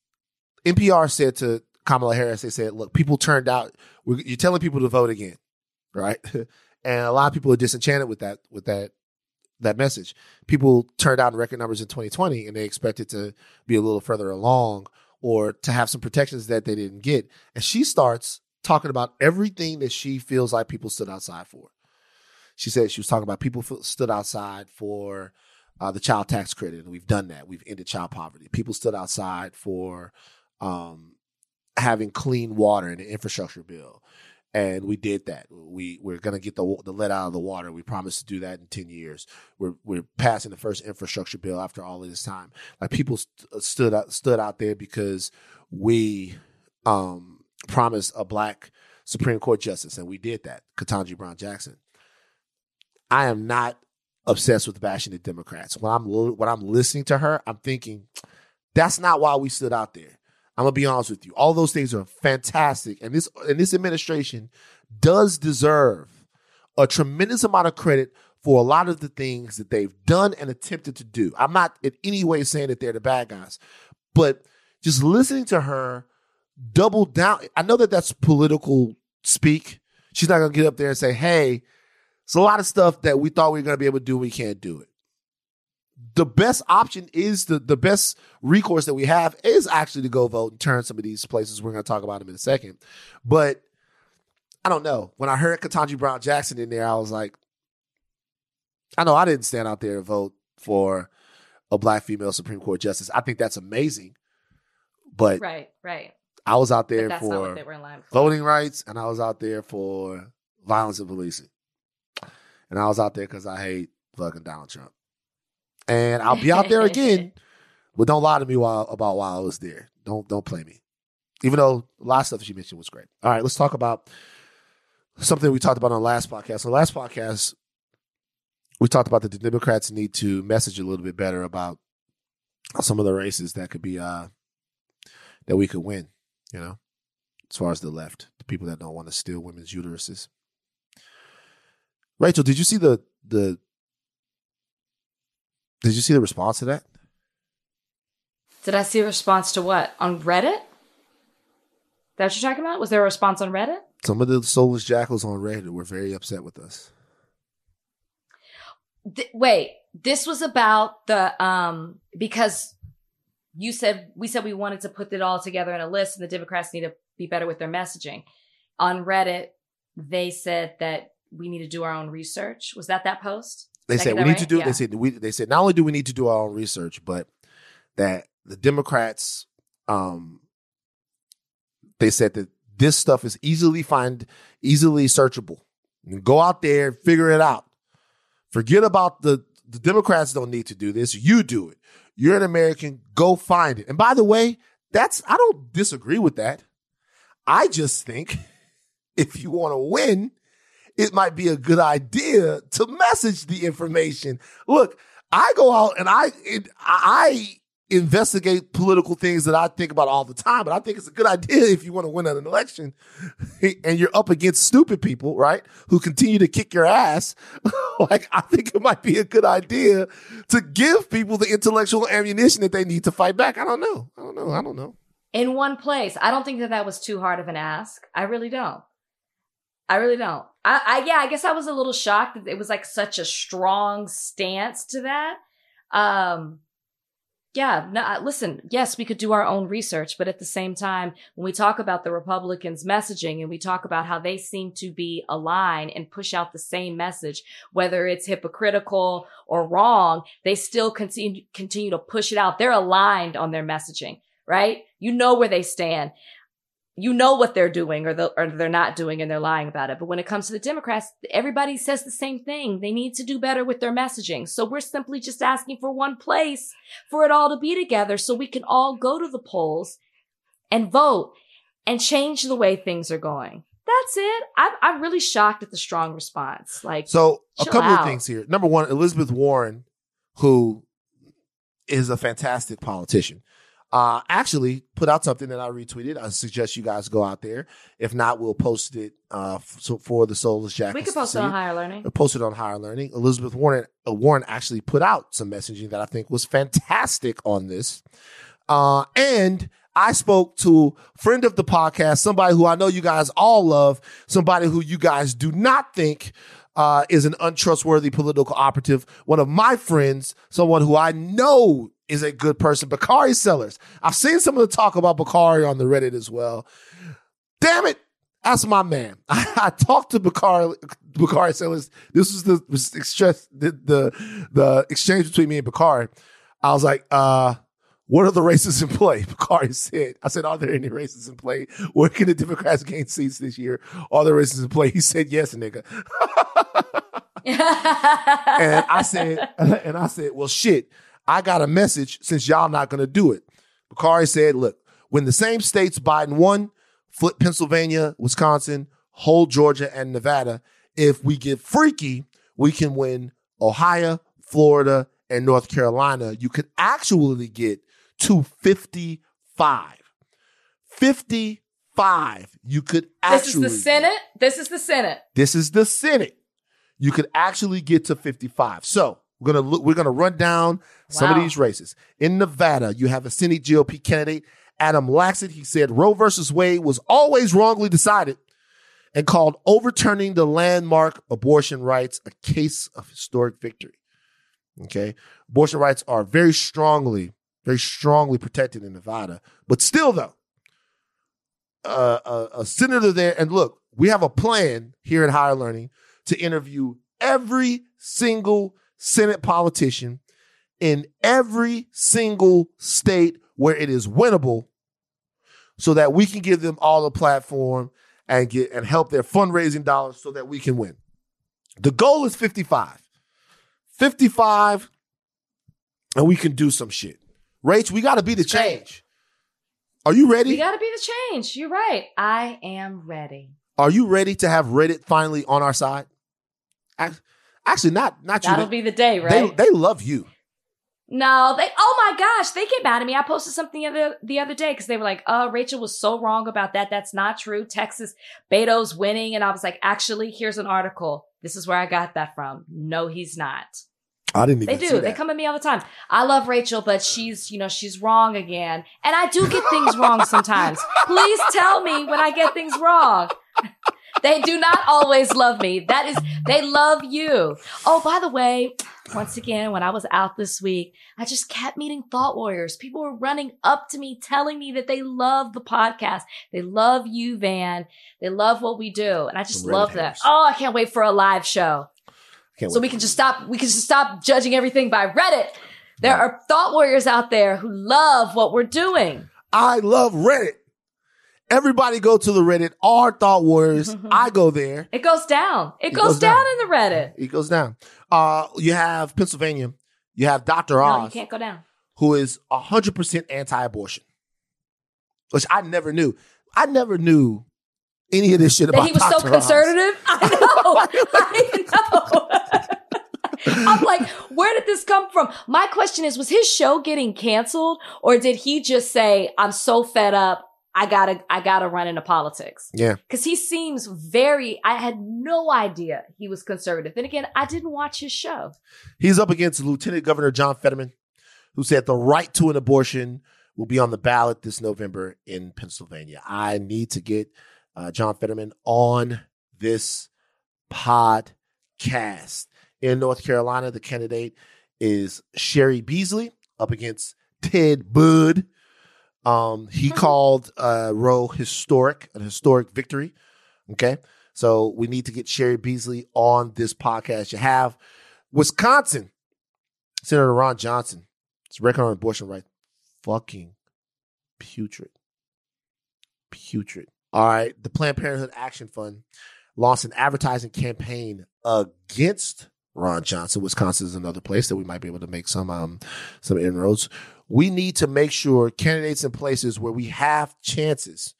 NPR said to Kamala Harris, they said, look, people turned out, you're telling people to vote again. right? and a lot of people are disenchanted with that with that that message. People turned out record numbers in 2020 and they expected to be a little further along or to have some protections that they didn't get. And she starts talking about everything that she feels like people stood outside for. She said she was talking about people stood outside for uh, the child tax credit, and we've done that. We've ended child poverty. People stood outside for um, having clean water in the infrastructure bill, and we did that. We we're gonna get the the lead out of the water. We promised to do that in ten years. We're we're passing the first infrastructure bill after all of this time. Like people st- stood out stood out there because we um, promised a black Supreme Court justice, and we did that. Ketanji Brown Jackson. I am not obsessed with bashing the Democrats. When I'm when I'm listening to her, I'm thinking that's not why we stood out there. I'm gonna be honest with you. All those things are fantastic, and this and this administration does deserve a tremendous amount of credit for a lot of the things that they've done and attempted to do. I'm not in any way saying that they're the bad guys, but just listening to her double down. I know that that's political speak. She's not gonna get up there and say, "Hey, it's a lot of stuff that we thought we were to be able to do. We can't do it. The best option is the the best recourse that we have is actually to go vote and turn some of these places. We're going to talk about them in a second, but I don't know. When I heard Ketanji Brown Jackson in there, I was like, I know I didn't stand out there and vote for a black female Supreme Court justice. I think that's amazing, but right, right. I was out there that's not what for they were in line for. voting rights, and I was out there for violence and policing. And I was out there because I hate fucking Donald Trump. And I'll be out there again, but don't lie to me while about why I was there. Don't don't play me. Even though a lot of stuff that she mentioned was great. All right, let's talk about something we talked about on the last podcast. On the last podcast, we talked about that the Democrats need to message a little bit better about some of the races that could be uh that we could win, you know, as far as the left, the people that don't want to steal women's uteruses. Rachel, did you see the the did you see the response to that? Did I see a response to what on Reddit? That you're talking about? Was there a response on Reddit? Some of the soulless jackals on Reddit were very upset with us. Th- wait, this was about the um because you said we said we wanted to put it all together in a list, and the Democrats need to be better with their messaging. On Reddit, they said that we need to do our own research. Was that that post? They Did said we that need right? to do. Yeah. They said we. They said not only do we need to do our own research, but that the Democrats, um, they said that this stuff is easily find, easily searchable. Go out there, figure it out. Forget about the the Democrats. Don't need to do this. You do it. You're an American. Go find it. And by the way, that's I don't disagree with that. I just think if you want to win, it might be a good idea to message the information. Look, I go out and I it, I investigate political things that I think about all the time, but I think it's a good idea if you want to win an election and you're up against stupid people, right? Who continue to kick your ass. like I think it might be a good idea to give people the intellectual ammunition that they need to fight back. I don't know. I don't know. I don't know. in one place. I don't think that that was too hard of an ask. I really don't. I really don't. I, I yeah, I guess I was a little shocked that it was like such a strong stance to that. Um, yeah, no, listen, yes, we could do our own research, but at the same time, when we talk about the Republicans' messaging and we talk about how they seem to be aligned and push out the same message, whether it's hypocritical or wrong, they still continue, continue to push it out. They're aligned on their messaging, right? You know where they stand. You know what they're doing or, the, or they're not doing and they're lying about it. But when it comes to the Democrats, everybody says the same thing. They need to do better with their messaging. So we're simply just asking for one place for it all to be together so we can all go to the polls and vote and change the way things are going. That's it. I'm, I'm really shocked at the strong response. Like, So a couple out. of things here. Number one, Elizabeth Warren, who is a fantastic politician, uh, actually put out something that I retweeted. I suggest you guys go out there. If not, we'll post it uh, f- so for the Soulless Jackals. we could post it on higher learning. Uh, posted on Higher Learning. Elizabeth Warren uh, Warren actually put out some messaging that I think was fantastic on this. Uh, and I spoke to friend of the podcast, somebody who I know you guys all love, somebody who you guys do not think uh, is an untrustworthy political operative. One of my friends, someone who I know is a good person, Bakari Sellers. I've seen some of the talk about Bakari on the Reddit as well. Damn it. That's my man. I, I talked to Bakari, Bakari Sellers. This was the, was exchange, the, the, the exchange between me and Bakari. I was like, uh, what are the races in play? Bakari said, I said, are there any races in play? Where can the Democrats gain seats this year? Are there races in play? He said, yes, nigga. and I said, and I said, well, shit, I got a message since y'all not going to do it. Bakari said, look, when the same states Biden won, flip Pennsylvania, Wisconsin, hold Georgia and Nevada, if we get freaky, we can win Ohio, Florida, and North Carolina. You could actually get to 55. 55. You could actually. This is the Senate. This is the Senate. This is the Senate. You could actually get to 55. So we're gonna look, we're gonna run down some of these races. In Nevada, you have a Senate GOP candidate, Adam Laxalt. He said Roe versus Wade was always wrongly decided and called overturning the landmark abortion rights a case of historic victory. Okay. Abortion rights are very strongly, very strongly protected in Nevada. But still, though, uh, a, a senator there, and look, we have a plan here at Higher Learning to interview every single Senate politician in every single state where it is winnable so that we can give them all a platform and get and help their fundraising dollars so that we can win. The goal is 55. 55 and we can do some shit. Rach, we got to be the change. Are you ready? We got to be the change. You're right. I am ready. Are you ready to have Reddit finally on our side? Ac- Actually, not not you. That'll They- be the day, right? they love you. no, they. Oh my gosh, they get mad at me. I posted something the other the other day because they were like, "Oh, Rachel was so wrong about that. That's not true. Texas Beto's winning." And I was like, "Actually, here's an article. This is where I got that from. No, he's not." I didn't They even. see do. They come at me all the time. I love Rachel, but she's, you know, she's wrong again. And I do get things wrong sometimes. Please tell me when I get things wrong. They do not always love me. That is, they love you. Oh, by the way, once again, when I was out this week, I just kept meeting thought warriors. People were running up to me telling me that they love the podcast. They love you, Van. They love what we do. And I just love that. Oh, I can't wait for a live show. Can't So wait. we can just stop. We can just stop judging everything by Reddit. There are thought warriors out there who love what we're doing. I love Reddit. Everybody go to the Reddit. Our thought warriors. I go there. It goes down. It, goes, goes down, down. in the Reddit. It goes down. Uh, you have Pennsylvania. You have Dr. No, Oz, you can't go down. who is hundred percent anti-abortion, which I never knew. I never knew any of this shit about That he was so Dr. Oz. conservative. I know. I know. I'm like, where did this come from? My question is, was his show getting canceled, or did he just say, "I'm so fed up, I gotta, I gotta run into politics"? Yeah. Because he seems very. I had no idea he was conservative. And again, I didn't watch his show. He's up against Lieutenant Governor John Fetterman, who said the right to an abortion will be on the ballot this November in Pennsylvania. I need to get uh, John Fetterman on this podcast. In North Carolina, the candidate is Cheri Beasley up against Ted Budd. Um, he called uh, Roe historic, a historic victory. Okay. So we need to get Cheri Beasley on this podcast. You have Wisconsin, Senator Ron Johnson. His record on abortion rights, fucking putrid. Putrid. All right. The Planned Parenthood Action Fund launched an advertising campaign against Ron Johnson. Wisconsin is another place that we might be able to make some um some inroads. We need to make sure candidates in places where we have chances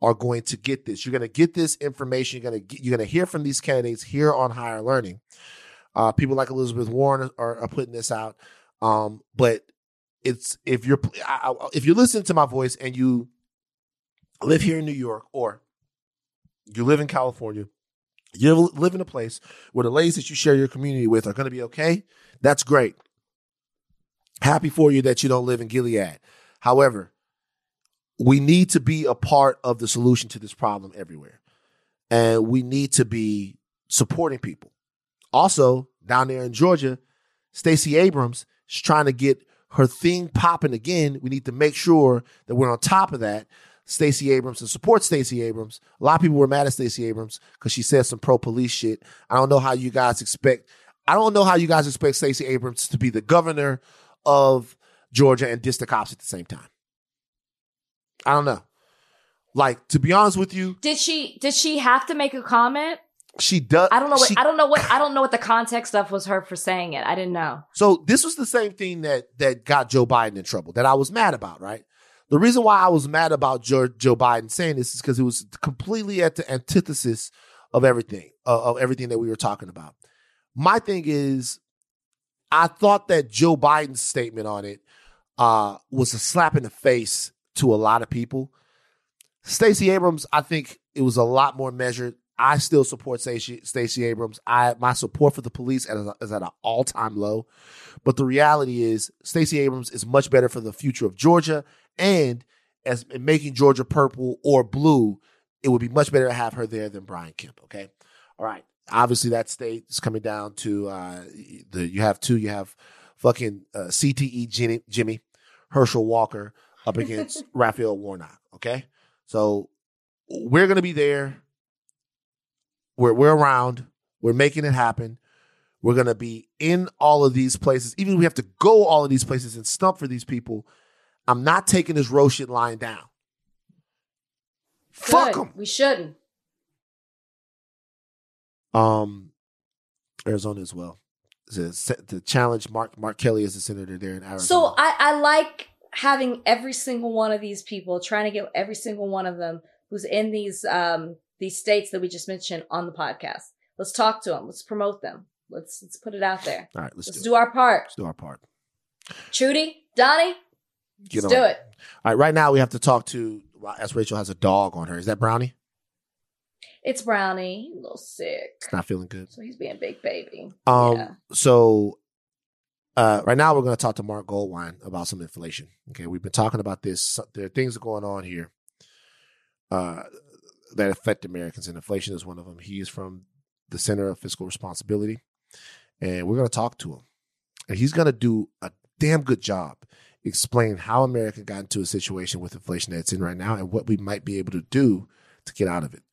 are going to get this. You're going to get this information. You're going to get, you're going to hear from these candidates here on Higher Learning. Uh, people like Elizabeth Warren are, are putting this out. Um, but it's if you're I, if you're listening to my voice and you live here in New York or you live in California, you live in a place where the ladies that you share your community with are going to be okay. That's great. Happy for you that you don't live in Gilead. However, we need to be a part of the solution to this problem everywhere. And we need to be supporting people. Also, down there in Georgia, Stacey Abrams is trying to get her thing popping again. We need to make sure that we're on top of that. Stacey Abrams and support Stacey Abrams. A lot of people were mad at Stacey Abrams because she said some pro police shit. I don't know how you guys expect. I don't know how you guys expect Stacey Abrams to be the governor of Georgia and diss the cops at the same time. I don't know. Like to be honest with you, Did she did she have to make a comment? she does. I don't know what she- I don't know what I don't know what the context of was her for saying it. I didn't know. So this was the same thing that that got Joe Biden in trouble that I was mad about, right? The reason why I was mad about Joe, Joe Biden saying this is because it was completely at the antithesis of everything of, of everything that we were talking about. My thing is, I thought that Joe Biden's statement on it uh, was a slap in the face to a lot of people. Stacey Abrams, I think it was a lot more measured. I still support Stacey Abrams. I my support for the police is, is at an all time low. But the reality is, Stacey Abrams is much better for the future of Georgia, and as in making Georgia purple or blue, it would be much better to have her there than Brian Kemp. Okay, all right. Obviously, that state is coming down to uh, the you have two. You have fucking uh, CTE Jimmy, Jimmy Herschel Walker up against Raphael Warnock. Okay, so we're gonna be there. We're we're around. We're making it happen. We're gonna be in all of these places. Even if we have to go all of these places and stump for these people, I'm not taking this Roe shit lying down. Fuck them. We shouldn't. Um, Arizona as well. The, the challenge Mark Mark Kelly is the senator there in Arizona. So I, I like having every single one of these people, trying to get every single one of them who's in these um these states that we just mentioned on the podcast. Let's talk to them. Let's promote them. Let's let's put it out there. all right, let's, Let's do, do our part. Let's do our part. Trudy, Donnie, Get let's on do it. All right, right now we have to talk to. As Rachel has a dog on her, is that Brownie? It's Brownie, a little sick, It's not feeling good. so he's being a big baby. Um, yeah. so uh, right now we're going to talk to Marc Goldwein about some inflation. Okay, we've been talking about this. There are things going on here uh, that affect Americans, and inflation is one of them. He is from the Center of Fiscal Responsibility, and we're going to talk to him, and he's going to do a damn good job explaining how America got into a situation with inflation that it's in right now, and what we might be able to do to get out of it.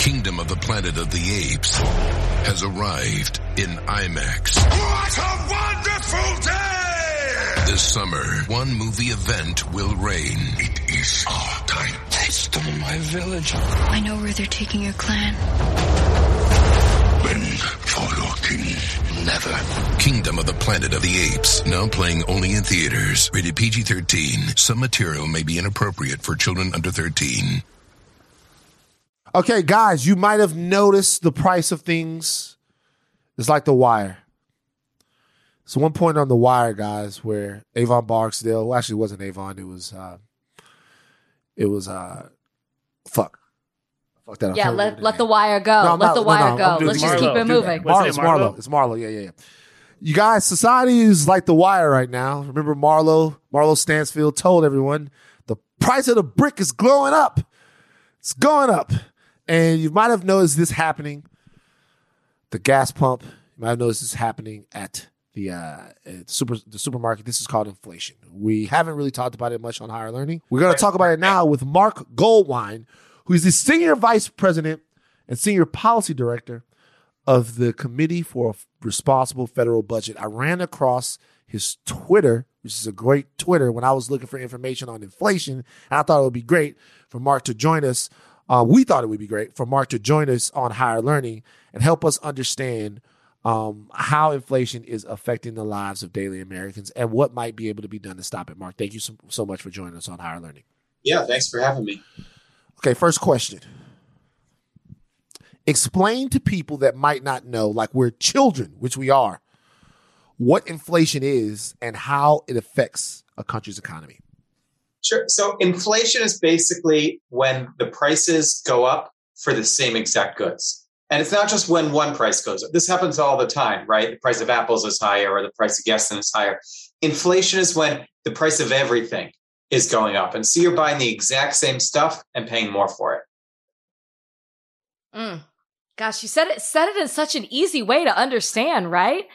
Kingdom of the Planet of the Apes has arrived in IMAX. What a wonderful day! This summer, one movie event will reign. It is our time. They stole my village. I know where they're taking your clan. Bend for your king. Never. Kingdom of the Planet of the Apes, now playing only in theaters. Rated PG-13. Some material may be inappropriate for children under 13. Okay, guys, you might have noticed the price of things is like the wire. So one point on the wire, guys, where Avon Barksdale, well, actually it wasn't Avon, it was uh it was uh fuck. Fuck that. Yeah, let let the wire go. No, let not- the wire no, I'm go. Let's the just Marlo. keep it moving. Marlo, it's Marlo? Marlo. It's Marlo. Yeah, yeah, yeah. You guys, society is like the wire right now. Remember Marlo? Marlo Stanfield told everyone the price of the brick is glowing up. It's going up. And you might have noticed this happening. The gas pump. You might have noticed this happening at the uh, super the supermarket. This is called inflation. We haven't really talked about it much on higher learning. We're going to talk about it now with Marc Goldwein, who is the senior vice president and senior policy director of the Committee for a Responsible Federal Budget. I ran across his Twitter, which is a great Twitter, when I was looking for information on inflation. I thought it would be great for Mark to join us. Uh, we thought it would be great for Mark to join us on higher learning and help us understand um, how inflation is affecting the lives of daily Americans and what might be able to be done to stop it. Mark, thank you so, so much for joining us on higher learning. Yeah, thanks for having me. Okay, first question. Explain to people that might not know, like we're children, which we are, what inflation is and how it affects a country's economy. Sure. So inflation is basically when the prices go up for the same exact goods. And it's not just when one price goes up. This happens all the time, right? The price of apples is higher or the price of gasoline is higher. Inflation is when the price of everything is going up. And so you're buying the exact same stuff and paying more for it. Mm. Gosh, you said it said it in such an easy way to understand, right?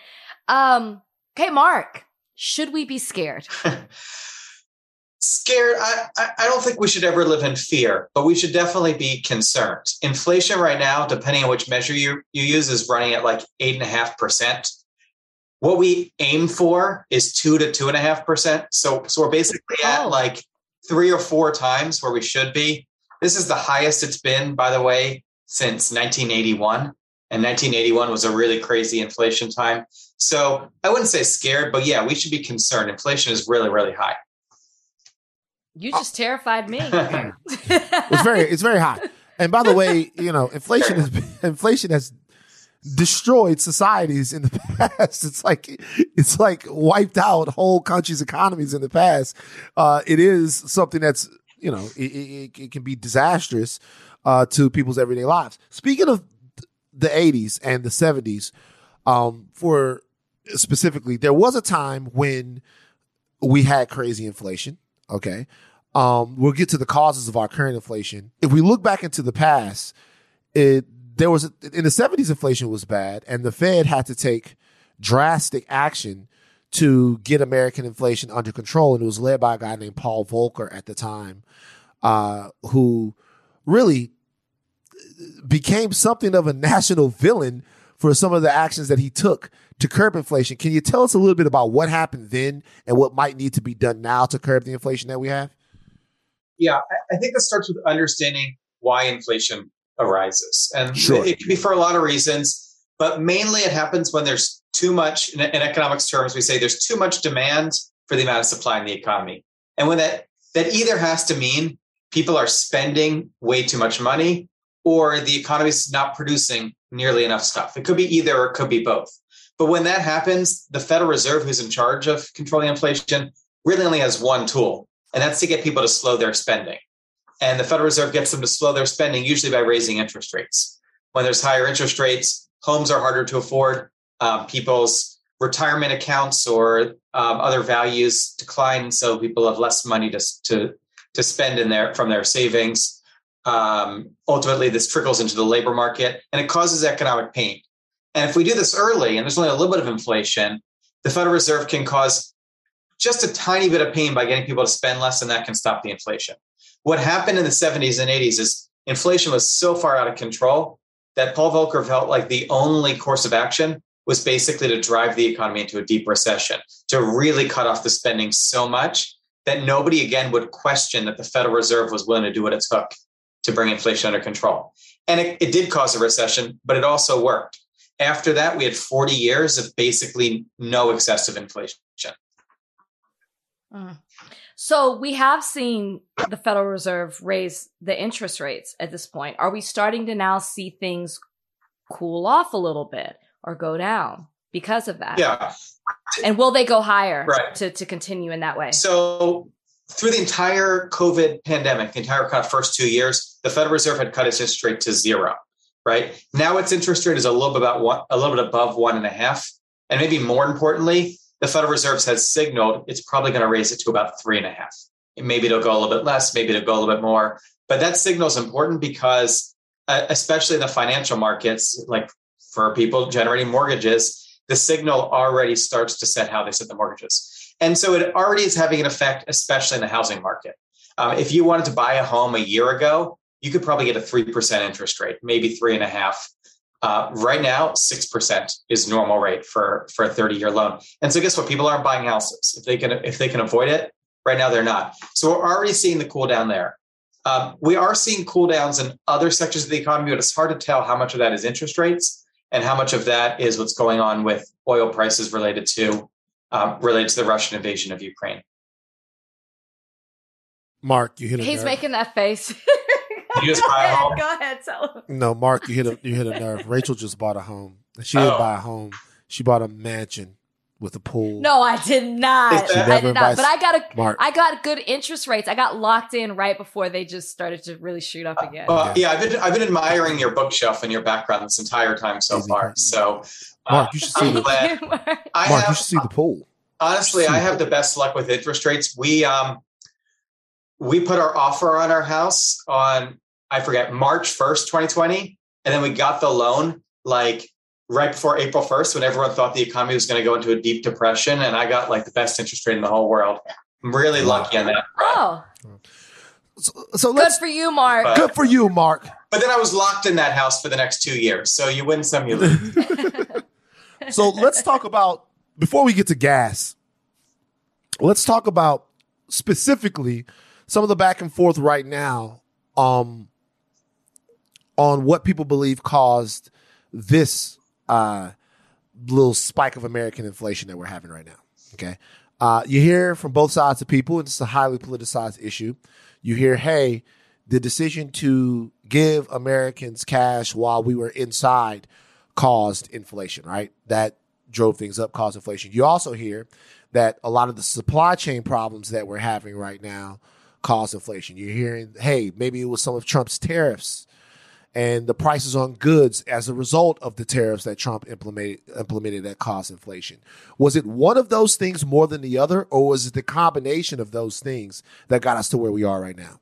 Um, okay, Mark, should we be scared? scared. I, I don't think we should ever live in fear but we should definitely be concerned. Inflation right now depending on which measure you, you use is running at like eight and a half percent. What we aim for is two to two and a half percent. So so we're basically at oh. like three or four times where we should be. This is the highest it's been by the way since 1981 and 1981 was a really crazy inflation time. So i wouldn't say scared but yeah we should be concerned. Inflation is really really high you just terrified me. it's very it's very high. And by the way, you know, inflation is inflation has destroyed societies in the past. It's like it's like wiped out whole countries' economies in the past. Uh, it is something that's you know it, it, it can be disastrous uh, to people's everyday lives. Speaking of the '80s and the '70s, um, for specifically, there was a time when we had crazy inflation. Okay. Um, we'll get to the causes of our current inflation. If we look back into the past, it there was a, in the 70s inflation was bad and the Fed had to take drastic action to get American inflation under control and it was led by a guy named Paul Volcker at the time uh, who really became something of a national villain for some of the actions that he took to curb inflation. Can you tell us a little bit about what happened then and what might need to be done now to curb the inflation that we have? Yeah, I think this starts with understanding why inflation arises. And sure. it can be for a lot of reasons, but mainly it happens when there's too much, in, in economics terms, we say there's too much demand for the amount of supply in the economy. And when that, that either has to mean people are spending way too much money or the economy is not producing nearly enough stuff. It could be either or it could be both. But when that happens, the Federal Reserve, who's in charge of controlling inflation, really only has one tool, and that's to get people to slow their spending. And the Federal Reserve gets them to slow their spending usually by raising interest rates. When there's higher interest rates, homes are harder to afford. Um, people's retirement accounts or um, other values decline, so people have less money to to to spend in their from their savings. Um, ultimately, this trickles into the labor market and it causes economic pain. And if we do this early and there's only a little bit of inflation, the Federal Reserve can cause just a tiny bit of pain by getting people to spend less, and that can stop the inflation. What happened in the 70s and 80s is inflation was so far out of control that Paul Volcker felt like the only course of action was basically to drive the economy into a deep recession, to really cut off the spending so much that nobody again would question that the Federal Reserve was willing to do what it took to bring inflation under control. And it, it did cause a recession, but it also worked. After that, we had 40 years of basically no excessive inflation. Mm. So we have seen the Federal Reserve raise the interest rates at this point. Are we starting to now see things cool off a little bit or go down because of that? Yeah. And will they go higher right. to, to continue in that way? So through the entire COVID pandemic, the entire first two years, the Federal Reserve had cut its interest rate to zero right? Now its interest rate is a little bit about one, a little bit above one and a half. And maybe more importantly, the Federal Reserve has signaled it's probably going to raise it to about three and a half. Maybe it'll go a little bit less, maybe it'll go a little bit more. But that signal is important because, uh, especially in the financial markets, like for people generating mortgages, the signal already starts to set how they set the mortgages. And so it already is having an effect, especially in the housing market. Um, if you wanted to buy a home a year ago, you could probably get a 3% interest rate, maybe three and a half. Uh, right now, 6% is normal rate for, for a 30 year loan. And so guess what? People aren't buying houses. If they can, if they can avoid it, right now they're not. So we're already seeing the cool down there. Um, we are seeing cool downs in other sectors of the economy, but it's hard to tell how much of that is interest rates and how much of that is what's going on with oil prices related to um, related to the Russian invasion of Ukraine. Mark, you hit. He's nerve. making that face. You just go, buy a ahead, home? go ahead, tell him. No, Mark, you hit a you hit a nerve. Rachel just bought a home. She didn't Oh. buy a home. She bought a mansion with a pool. No, I did not. I did not. But I got a, Mark. I got good interest rates. I got locked in right before they just started to really shoot up again. Uh, yeah, I've been I've been admiring your bookshelf and your background this entire time so Easy far. button. So, uh, Mark, you should see I'm the glad. I Mark. You should see the pool. honestly, I have the best luck with interest rates. We um we put our offer on our house on I forget March first, twenty twenty, and then we got the loan like right before April first, when everyone thought the economy was going to go into a deep depression, and I got like the best interest rate in the whole world. I'm really lucky on that. oh, So, so good let's for you, Mark. But- good for you, Mark. But then I was locked in that house for the next two years. So you win some, you lose. So let's talk about before we get to gas. Let's talk about specifically some of the back and forth right now um on what people believe caused this uh little spike of American inflation that we're having right now. Okay. Uh you hear from both sides of people, and it's a highly politicized issue. You hear, hey, the decision to give Americans cash while we were inside caused inflation, right? That drove things up, caused inflation. You also hear that a lot of the supply chain problems that we're having right now cause inflation. You're hearing, hey, maybe it was some of Trump's tariffs and the prices on goods as a result of the tariffs that Trump implemented implemented that caused inflation. Was it one of those things more than the other, or was it the combination of those things that got us to where we are right now?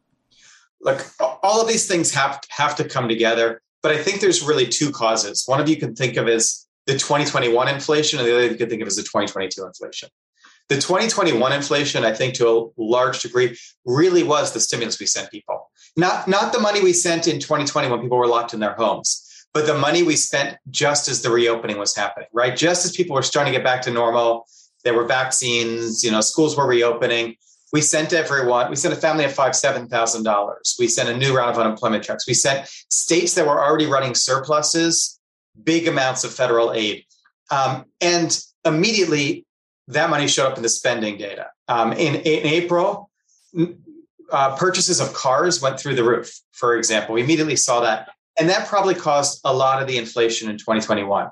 Look, all of these things have have to come together. But I think there's really two causes. One of you can think of as the 2021 inflation, and the other you can think of as the 2022 inflation. The 2021 inflation, I think, to a large degree, really was the stimulus we sent people. Not not the money we sent in 2020 when people were locked in their homes, but the money we spent just as the reopening was happening. Right, just as people were starting to get back to normal, there were vaccines. You know, schools were reopening. We sent everyone, we sent a family of five, $7,000. We sent a new round of unemployment checks. We sent states that were already running surpluses, big amounts of federal aid. Um, and immediately that money showed up in the spending data. Um, in, in April, uh, purchases of cars went through the roof, for example. We immediately saw that. And that probably caused a lot of the inflation in 2021.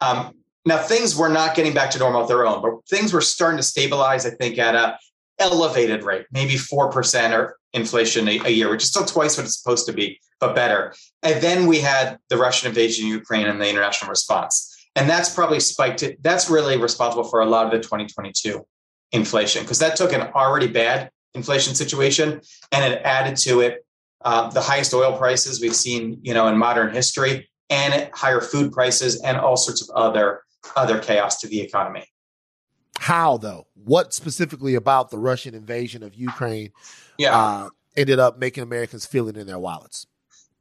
Um, now, things were not getting back to normal of their own, but things were starting to stabilize, I think, at a elevated rate, maybe 4% or inflation a, a, year, which is still twice what it's supposed to be, but better. And then we had the Russian invasion of Ukraine and the international response. And that's probably spiked it. That's really responsible for a lot of the 2022 inflation because that took an already bad inflation situation and it added to it uh, the highest oil prices we've seen, you know, in modern history and higher food prices and all sorts of other other chaos to the economy. How though? What specifically about the Russian invasion of Ukraine yeah. uh, ended up making Americans feel it in their wallets?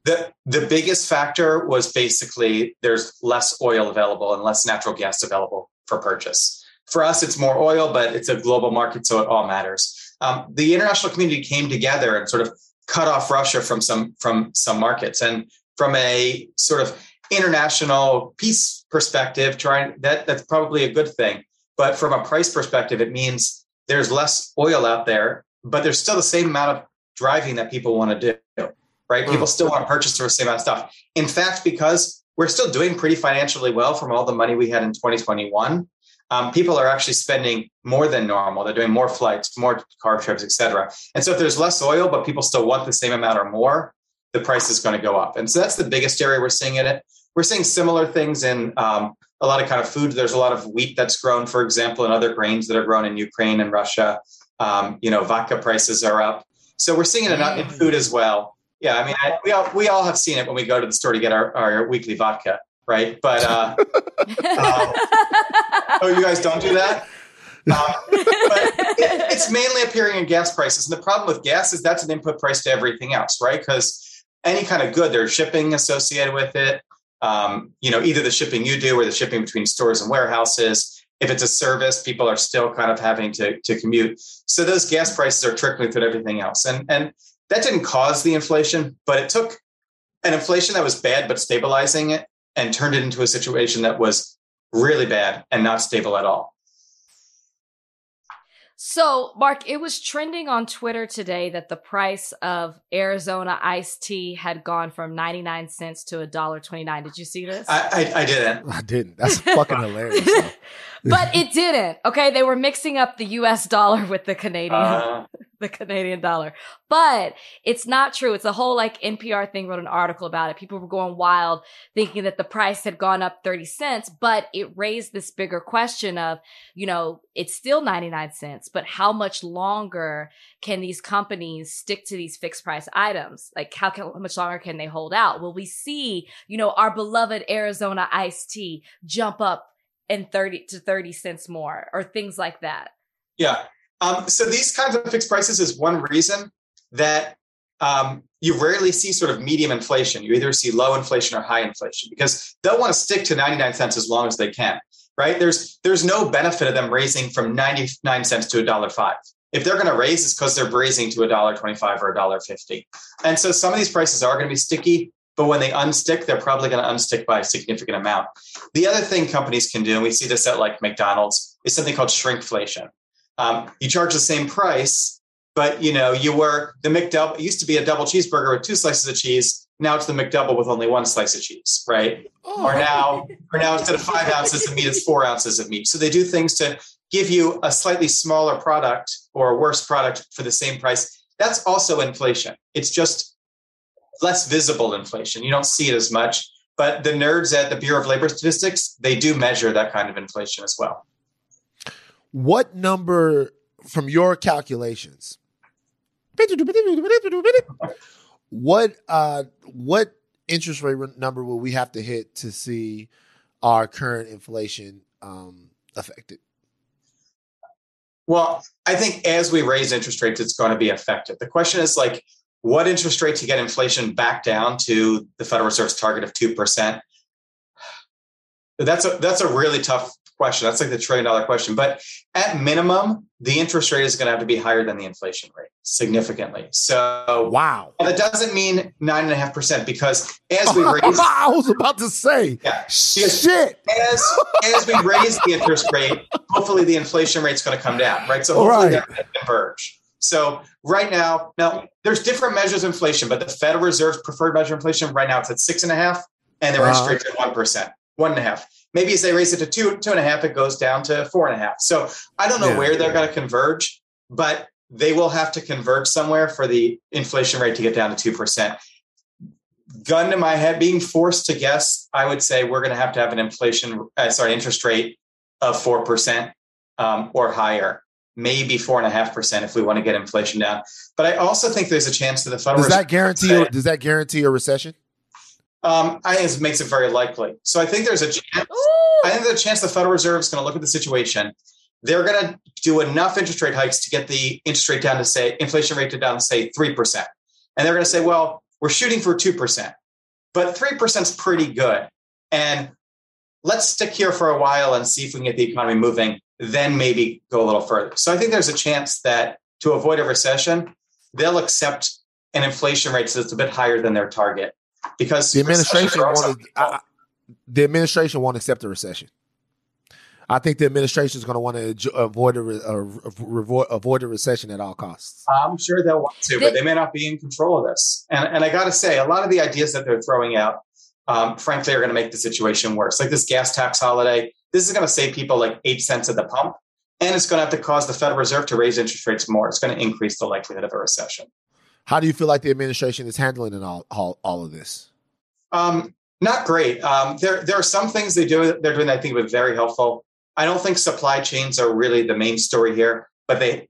The the biggest factor was basically there's less oil available and less natural gas available for purchase. For us, it's more oil, but it's a global market, so it all matters. Um, the international community came together and sort of cut off Russia from some from some markets, and from a sort of international peace perspective, trying that that's probably a good thing. But from a price perspective, it means there's less oil out there, but there's still the same amount of driving that people want to do. Right? Mm. People still want to purchase the same amount of stuff. In fact, because we're still doing pretty financially well from all the money we had in 2021, um, people are actually spending more than normal. They're doing more flights, more car trips, et cetera. And so if there's less oil, but people still want the same amount or more, the price is going to go up. And so that's the biggest area we're seeing in it. We're seeing similar things in um, a lot of kind of food. There's a lot of wheat that's grown, for example, and other grains that are grown in Ukraine and Russia. Um, you know, vodka prices are up. So we're seeing it in, in food as well. Yeah, I mean, I, we all we all have seen it when we go to the store to get our, our weekly vodka, right? But uh, um, oh, you guys don't do that. Um, but it, it's mainly appearing in gas prices, and the problem with gas is that's an input price to everything else, right? Because any kind of good, there's shipping associated with it. Um, you know, either the shipping you do or the shipping between stores and warehouses. If it's a service, people are still kind of having to, to commute. So those gas prices are trickling through everything else. And, and that didn't cause the inflation, but it took an inflation that was bad but stabilizing it and turned it into a situation that was really bad and not stable at all. So, Mark, it was trending on Twitter today that the price of Arizona iced tea had gone from 99 cents to $1.29. Did you see this? I, I, I didn't. I didn't. That's fucking hilarious. But it didn't. Okay. They were mixing up the US dollar with the Canadian. Uh, the Canadian dollar. But it's not true. It's a whole like NPR thing wrote an article about it. People were going wild thinking that the price had gone up 30 cents, but it raised this bigger question of, you know, it's still 99 cents, but how much longer can these companies stick to these fixed price items? Like how, can, how much longer can they hold out? Will we see, you know, our beloved Arizona iced tea jump up in 30 to 30 cents more or things like that? Yeah. Um, so these kinds of fixed prices is one reason that um, you rarely see sort of medium inflation. You either see low inflation or high inflation because they'll want to stick to 99 cents as long as they can, right? There's there's no benefit of them raising from 99 cents to a dollar five. If they're going to raise, it's because they're raising to a dollar 25 or a dollar 50. And so some of these prices are going to be sticky, but when they unstick, they're probably going to unstick by a significant amount. The other thing companies can do, and we see this at like McDonald's, is something called shrinkflation. Um, you charge the same price, but you know you were the McDouble. It used to be a double cheeseburger with two slices of cheese. Now it's the McDouble with only one slice of cheese, right? Oh. Or now, or now instead of five ounces of meat, it's four ounces of meat. So they do things to give you a slightly smaller product or a worse product for the same price. That's also inflation. It's just less visible inflation. You don't see it as much. But the nerds at the Bureau of Labor Statistics, they do measure that kind of inflation as well. What number from your calculations? What uh what interest rate number will we have to hit to see our current inflation um affected? Well, I think as we raise interest rates, it's going to be affected. The question is like, what interest rate to get inflation back down to the Federal Reserve's target of two percent? That's a that's a really tough question. That's like the trillion dollar question. But at minimum, the interest rate is going to have to be higher than the inflation rate significantly. So wow, that doesn't mean nine and a half percent because as we raise, I was about to say, yeah, shit. As as we raise the interest rate, hopefully the inflation rate is going to come down, right? So hopefully right. they're going to converge. So right now, now there's different measures of inflation, but the Federal Reserve's preferred measure of inflation right now it's at six and a half, and the interest uh, rate at one percent, one and a half. Maybe as they raise it to two, two and a half, it goes down to four and a half. So I don't know yeah, where they're going to converge, but they will have to converge somewhere for the inflation rate to get down to 2%. Gun to my head, being forced to guess, I would say we're going to have to have an inflation, uh, sorry, interest rate of 4% um, or higher, maybe 4.5% if we want to get inflation down. But I also think there's a chance that the Federal Reserve Does that guarantee, say, does that guarantee a recession? Um, I think it makes it very likely. So I think there's a chance. I think there's a chance the Federal Reserve is going to look at the situation. They're going to do enough interest rate hikes to get the interest rate down to say inflation rate to down to say three percent, and they're going to say, well, we're shooting for two percent, but three percent is pretty good, and let's stick here for a while and see if we can get the economy moving. Then maybe go a little further. So I think there's a chance that to avoid a recession, they'll accept an inflation rate that's a bit higher than their target because the administration wanted the administration won't accept a recession. I think the administration is going to want to avoid a, a, avoid a recession at all costs. I'm sure they'll want to, but they may not be in control of this. And, and I got to say, a lot of the ideas that they're throwing out, um, frankly, are going to make the situation worse. Like this gas tax holiday, this is going to save people like eight cents at the pump, and it's going to have to cause the Federal Reserve to raise interest rates more. It's going to increase the likelihood of a recession. How do you feel like the administration is handling all all, all of this? Um, not great. Um, there there are some things they do they're doing that I think would be very helpful. I don't think supply chains are really the main story here, but they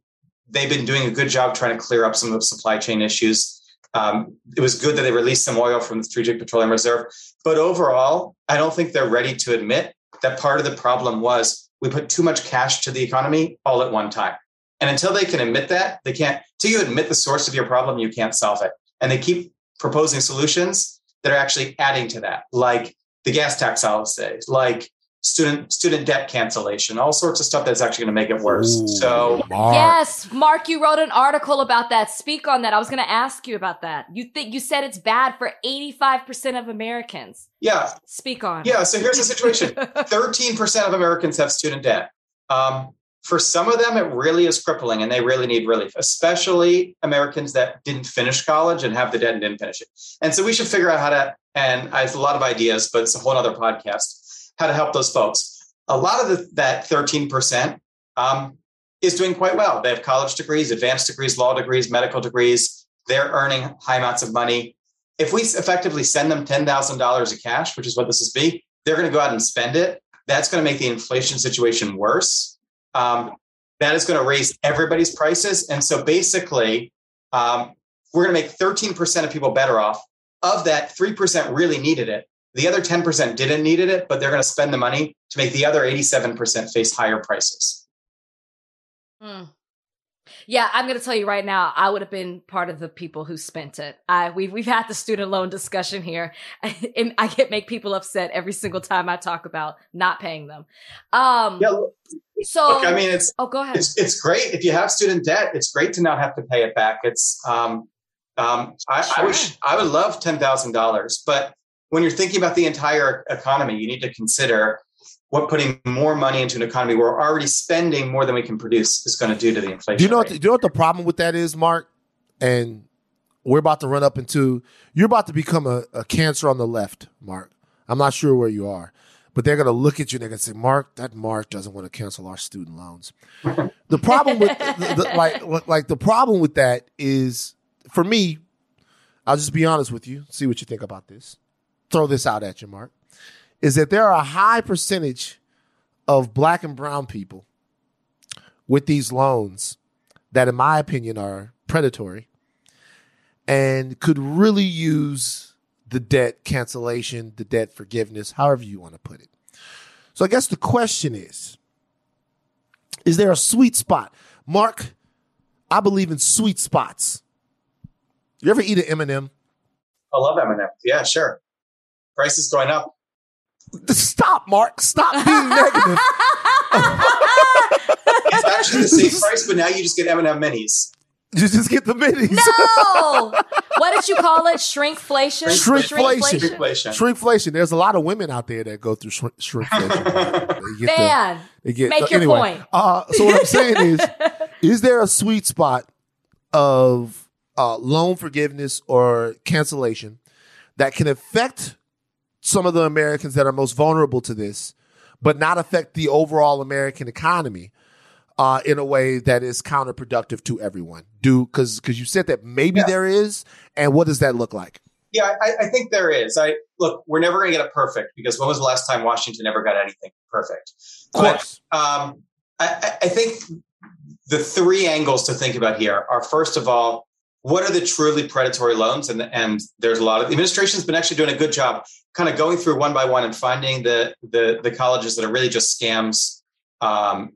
they've been doing a good job trying to clear up some of the supply chain issues. Um, it was good that they released some oil from the Strategic Petroleum Reserve, but overall, I don't think they're ready to admit that part of the problem was we put too much cash to the economy all at one time. And until they can admit that, they can't. Until you admit the source of your problem, you can't solve it. And they keep proposing solutions that are actually adding to that, like the gas tax holidays, like student student debt cancellation, all sorts of stuff that's actually going to make it worse. Ooh, so Mark. yes, Mark, you wrote an article about that. Speak on that. I was going to ask you about that. You think you said it's bad for eighty five percent of Americans. Yeah, speak on. Yeah, so here's the situation: thirteen percent of Americans have student debt. Um, for some of them, it really is crippling, and they really need relief, especially Americans that didn't finish college and have the debt and didn't finish it. And so we should figure out how to. And I have a lot of ideas, but it's a whole other podcast how to help those folks. A lot of the, that 13% um, is doing quite well. They have college degrees, advanced degrees, law degrees, medical degrees. They're earning high amounts of money. If we effectively send them $10,000 of cash, which is what this is be, they're going to go out and spend it. That's going to make the inflation situation worse. Um, that is going to raise everybody's prices. And so basically, um, we're going to make 13% of people better off. Of that, 3% really needed it. The other 10% didn't need it, but they're going to spend the money to make the other 87% face higher prices. Mm. Yeah, I'm going to tell you right now, I would have been part of the people who spent it. I we've we've had the student loan discussion here, and I get make people upset every single time I talk about not paying them. Um, yeah. So, look, I mean, it's oh, go ahead. It's, it's great if you have student debt. It's great to not have to pay it back. It's um, um, I, sure. I wish I would love ten thousand dollars, but when you're thinking about the entire economy, you need to consider what putting more money into an economy where we're already spending more than we can produce is going to do to the inflation. Do you know? What the, do you know what the problem with that is, Marc? And we're about to run up into you're about to become a, a cancer on the left, Marc. I'm not sure where you are, but they're going to look at you and they're going to say, "Marc, that Marc doesn't want to cancel our student loans." the problem with the, the, like like the problem with that is for me. I'll just be honest with you. See what you think about this throw this out at you, Marc, is that there are a high percentage of black and brown people with these loans that, in my opinion, are predatory and could really use the debt cancellation, the debt forgiveness, however you want to put it. So I guess the question is Is there a sweet spot? Marc, I believe in sweet spots. You ever eat an M&M? I love M&M. Yeah, sure prices going up. Stop, Marc. Stop being negative. it's actually the same price, but now you just get M&M minis. You just get the minis. No. what did you call it? Shrinkflation. Shrinkflation. Shrinkflation. Shrinkflation. There's a lot of women out there that go through shrink, shrinkflation. they Man, the, they get, make uh, your anyway, point. Uh, so what I'm saying is, is there a sweet spot of uh, loan forgiveness or cancellation that can affect some of the Americans that are most vulnerable to this, but not affect the overall American economy uh, in a way that is counterproductive to everyone. Do because because you said that maybe yeah. there is, and what does that look like? Yeah, I, I think there is. I look, we're never going to get it perfect because when was the last time Washington ever got anything perfect? Of course. But, um, I, I think the three angles to think about here are first of all, what are the truly predatory loans? And, and there's a lot of the administration's been actually doing a good job kind of going through one by one and finding the the, the colleges that are really just scams. Um,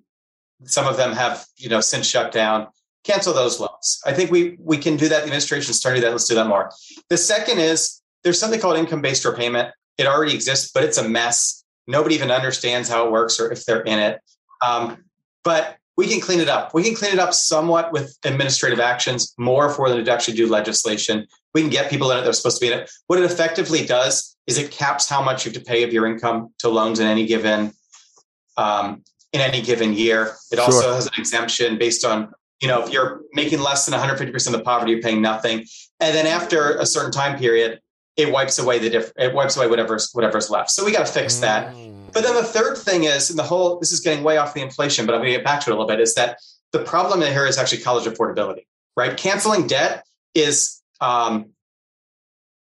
some of them have, you know, since shut down. Cancel those loans. I think we we can do that. The administration's starting to do that. Let's do that more. The second is there's something called income-based repayment. It already exists, but it's a mess. Nobody even understands how it works or if they're in it. Um, but we can clean it up. We can clean it up somewhat with administrative actions, more for them to actually do legislation. We can get people in it that are supposed to be in it. What it effectively does is it caps how much you have to pay of your income to loans in any given um, in any given year. It sure. also has an exemption based on you know if you're making less than 150 percent of the poverty, you're paying nothing, and then after a certain time period, it wipes away the diff- it wipes away whatever's whatever's left. So we got to fix that. Mm. But then the third thing is, and the whole, this is getting way off the inflation, but I'm going to get back to it a little bit, is that the problem here is actually college affordability, right? Canceling debt is um,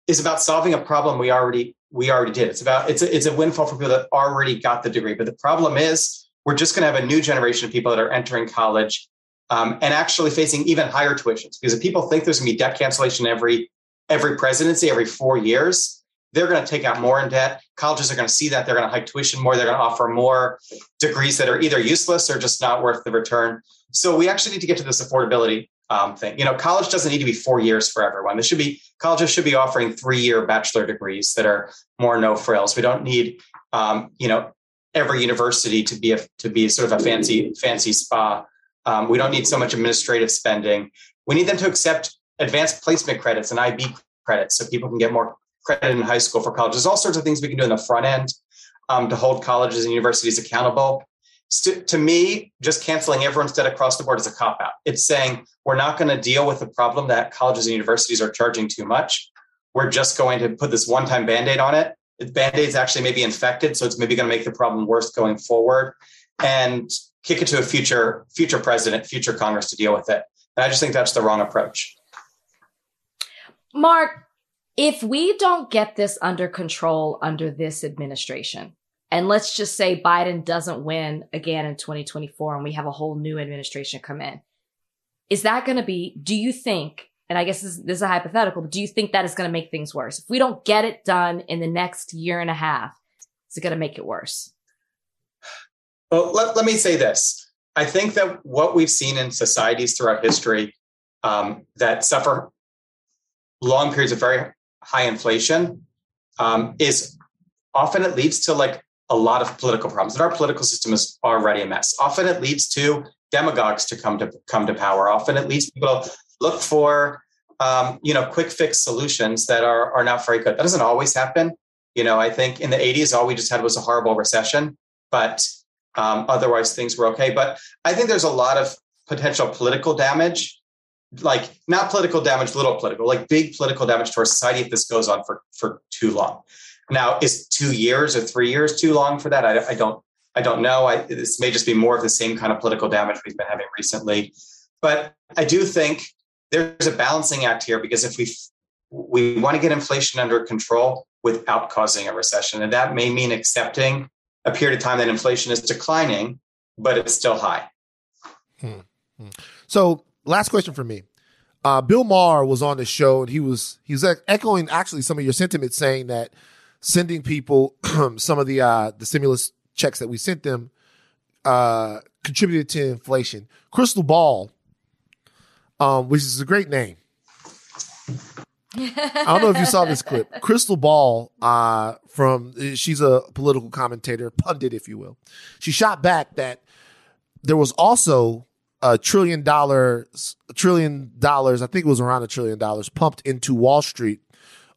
is about solving a problem we already we already did. It's about it's a, it's a windfall for people that already got the degree. But the problem is we're just going to have a new generation of people that are entering college um, and actually facing even higher tuitions because if people think there's going to be debt cancellation every every presidency every four years they're going to take out more in debt. Colleges are going to see that. They're going to hike tuition more. They're going to offer more degrees that are either useless or just not worth the return. So we actually need to get to this affordability. um, thing. You know, college doesn't need to be four years for everyone. This should be colleges should be offering three year bachelor degrees that are more no frills. We don't need, um, you know, every university to be a to be sort of a fancy fancy spa. Um, we don't need so much administrative spending. We need them to accept advanced placement credits and IB credits so people can get more credit in high school for college. There's all sorts of things we can do in the front end um, to hold colleges and universities accountable. To me, just canceling everyone's debt across the board is a cop out. It's saying we're not going to deal with the problem that colleges and universities are charging too much. We're just going to put this one time band aid on it. The Band aid's actually maybe infected, so it's maybe going to make the problem worse going forward and kick it to a future future president, future Congress to deal with it. And I just think that's the wrong approach. Marc, if we don't get this under control under this administration, and let's just say Biden doesn't win again in 2024 and we have a whole new administration come in, is that going to be, do you think, and I guess this, this is a hypothetical, but do you think that is going to make things worse? If we don't get it done in the next year and a half, is it going to make it worse? Well, let, let me say this. I think that what we've seen in societies throughout history um, that suffer long periods of very high inflation um, is often it leads to like a lot of political problems. And our political system is already a mess. Often it leads to demagogues to come to come to power. Often it leads people look for um, you know quick fix solutions that are are not very good. That doesn't always happen. You know, I think in the 80s, all we just had was a horrible recession, but um, otherwise things were okay. But I think there's a lot of potential political damage like not political damage, little political, like big political damage to our society if this goes on for for too long. Now, is two years or three years too long for that? I, I don't I don't know. I, this may just be more of the same kind of political damage we've been having recently, but I do think there's a balancing act here because if we we want to get inflation under control without causing a recession, and that may mean accepting a period of time that inflation is declining, but it's still high. Hmm. hmm. So last question for me. Uh, Bill Maher was on the show and he was he was echoing actually some of your sentiments, saying that sending people some of the uh, the stimulus checks that we sent them uh, contributed to inflation. Krystal Ball, um, which is a great name. I don't know if you saw this clip. Krystal Ball, uh, from she's a political commentator, pundit, if you will. She shot back that there was also a trillion dollars, a trillion dollars, I think it was around a trillion dollars pumped into Wall Street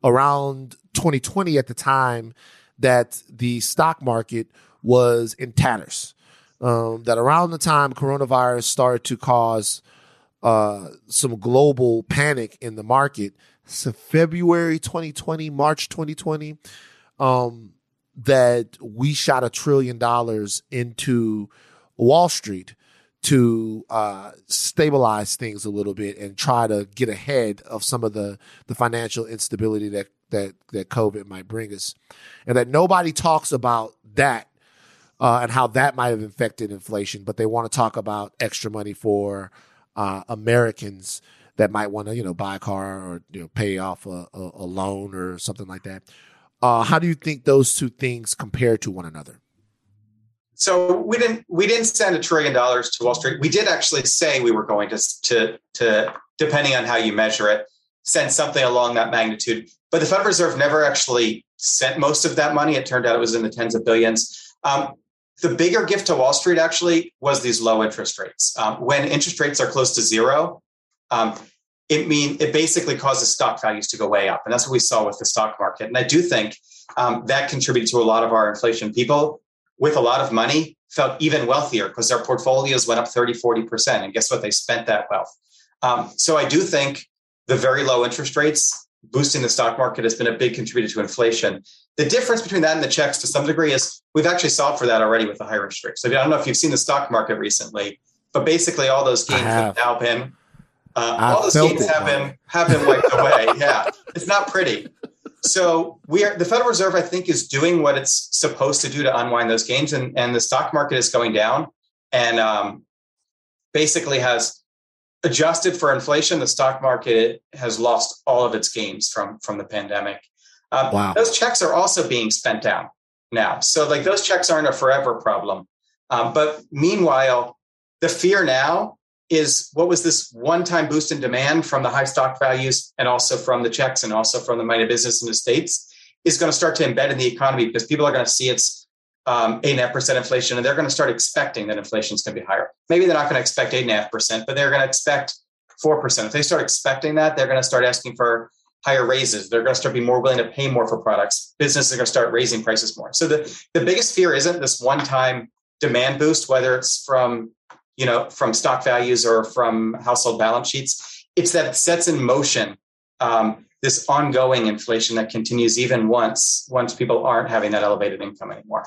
around 2020 at the time that the stock market was in tatters. Um, that around the time coronavirus started to cause uh, some global panic in the market, so February 2020, March 2020, um, that we shot a trillion dollars into Wall Street to uh, stabilize things a little bit and try to get ahead of some of the the financial instability that that that COVID might bring us, and that nobody talks about that uh, and how that might have affected inflation, but they want to talk about extra money for uh, Americans that might want to you know buy a car or you know pay off a, a, a loan or something like that. Uh, how do you think those two things compare to one another? So we didn't we didn't send a trillion dollars to Wall Street. We did actually say we were going to to to depending on how you measure it, send something along that magnitude. But the Federal Reserve never actually sent most of that money. It turned out it was in the tens of billions. Um, the bigger gift to Wall Street actually was these low interest rates. Um, when interest rates are close to zero, um, it mean it basically causes stock values to go way up, and that's what we saw with the stock market. And I do think um, that contributed to a lot of our inflation. People with a lot of money felt even wealthier because their portfolios went up 30, 40%. And guess what? They spent that wealth. Um, so I do think the very low interest rates boosting the stock market has been a big contributor to inflation. The difference between that and the checks to some degree is we've actually solved for that already with the higher interest rates. So I don't know if you've seen the stock market recently, but basically all those gains have. have now been uh, all those gains have been have been wiped away. Yeah, it's not pretty. So we are the Federal Reserve, I think, is doing what it's supposed to do to unwind those gains, and and the stock market is going down, and um, basically has adjusted for inflation. The stock market has lost all of its gains from from the pandemic. Um, wow. Those checks are also being spent down now, so like those checks aren't a forever problem. Um, but meanwhile, the fear now is what was this one-time boost in demand from the high stock values and also from the checks and also from the money business in the states is going to start to embed in the economy because people are going to see it's um, eight and a half percent inflation, and they're going to start expecting that inflation is going to be higher. Maybe they're not going to expect eight and a half percent, but they're going to expect four percent. If they start expecting that, they're going to start asking for higher raises. They're going to start being more willing to pay more for products. Businesses are going to start raising prices more. So the the biggest fear isn't this one time demand boost, whether it's from you know from stock values or from household balance sheets. It's that it sets in motion um, this ongoing inflation that continues even once once people aren't having that elevated income anymore.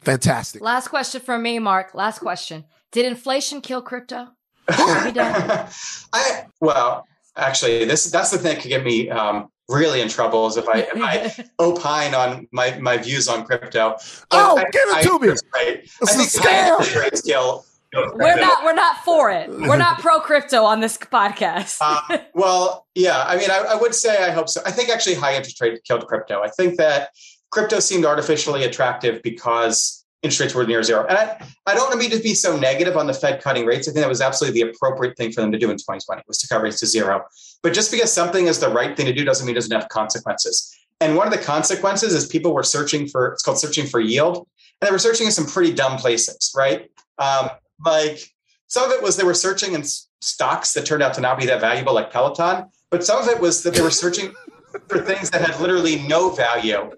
Fantastic. Last question from me, Marc. Last question. Did inflation kill crypto? I well, actually, this that's the thing that could get me um, really in trouble is if I, if I opine on my, my views on crypto. But oh, I, give it I, to me! Right. It's I a think scam. rates kill. We're not we're not for it. We're not pro crypto on this podcast. uh, well, yeah. I mean, I, I would say I hope so. I think actually high interest rate killed crypto. I think that crypto seemed artificially attractive because interest rates were near zero. And I, I don't want to mean to be so negative on the Fed cutting rates. I think that was absolutely the appropriate thing for them to do in 2020 was to cut rates to zero. But just because something is the right thing to do doesn't mean it doesn't have consequences. And one of the consequences is people were searching for it's called searching for yield, and they were searching in some pretty dumb places, right? Um, like some of it was they were searching in stocks that turned out to not be that valuable, like Peloton. But some of it was that they were searching for things that had literally no value,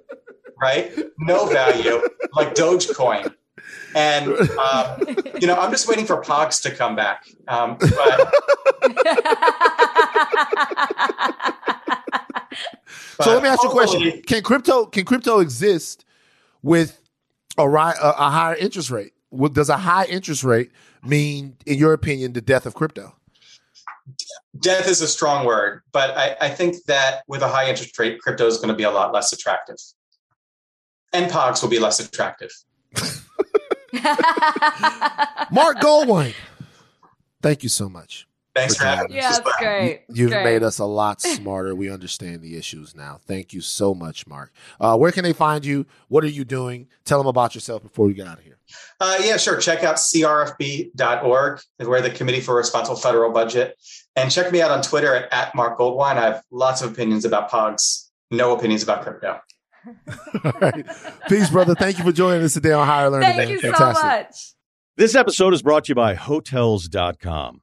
right? No value, like Dogecoin. And um, you know, I'm just waiting for Pogs to come back. Um, but, so let me ask you a question: Can crypto can crypto exist with a, ri- a, a higher interest rate? What, does a high interest rate mean, in your opinion, the death of crypto? Death is a strong word, but I, I think that with a high interest rate, crypto is going to be a lot less attractive, and Pogs will be less attractive. Marc Goldwein, thank you so much. Thanks for, having me. Yeah, that's great. You've great. made us a lot smarter. We understand the issues now. Thank you so much, Marc. Uh, where can they find you? What are you doing? Tell them about yourself before we get out of here. Uh, yeah, sure. Check out crfb.org. We're the Committee for Responsible Federal Budget. And check me out on Twitter at, at Marc Goldwein. I have lots of opinions about POGs, no opinions about crypto. All right. Peace, brother. Thank you for joining us today on Higher Learning. Thank you Fantastic. so much. This episode is brought to you by Hotels.com.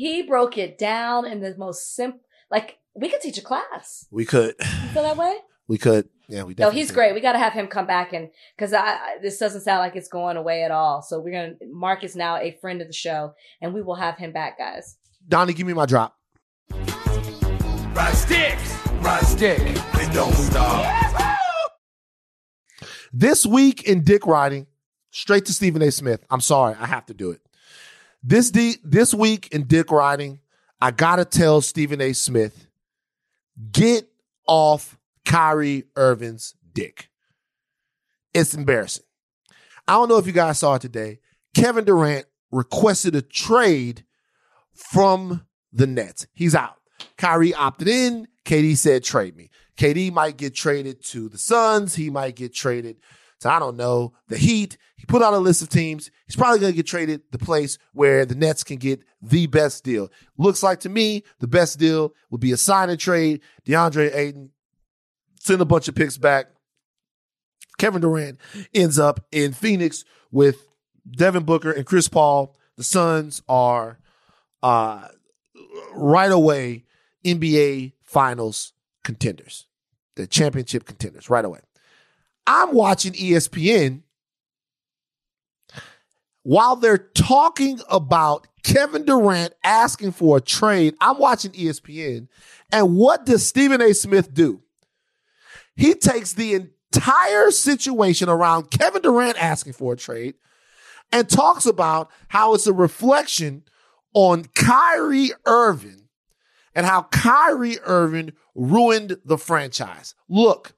he broke it down in the most simple. Like we could teach a class. We could. You feel that way? We could. Yeah, we. Did. No, he's could. great. We got to have him come back and because I, I this doesn't sound like it's going away at all. So we're gonna. Marc is now a friend of the show, and we will have him back, guys. Donnie, give me my drop. Ride sticks, ride stick, and don't stop. This week in dick riding, straight to Stephen A. Smith. I'm sorry, I have to do it. This de- this week in dick riding, I gotta tell Stephen A. Smith, get off Kyrie Irving's dick. It's embarrassing. I don't know if you guys saw it today. Kevin Durant requested a trade from the Nets. He's out. Kyrie opted in. KD said, trade me. KD might get traded to the Suns. He might get traded to, I don't know, the Heat. He put out a list of teams. He's probably going to get traded the place where the Nets can get the best deal. Looks like to me, the best deal would be a sign and trade. DeAndre Ayton, send a bunch of picks back. Kevin Durant ends up in Phoenix with Devin Booker and Chris Paul. The Suns are uh, right away NBA Finals contenders, the championship contenders, right away. I'm watching ESPN while they're talking about Kevin Durant asking for a trade. I'm watching ESPN, and what does Stephen A. Smith do? He takes the entire situation around Kevin Durant asking for a trade and talks about how it's a reflection on Kyrie Irving and how Kyrie Irving ruined the franchise. Look,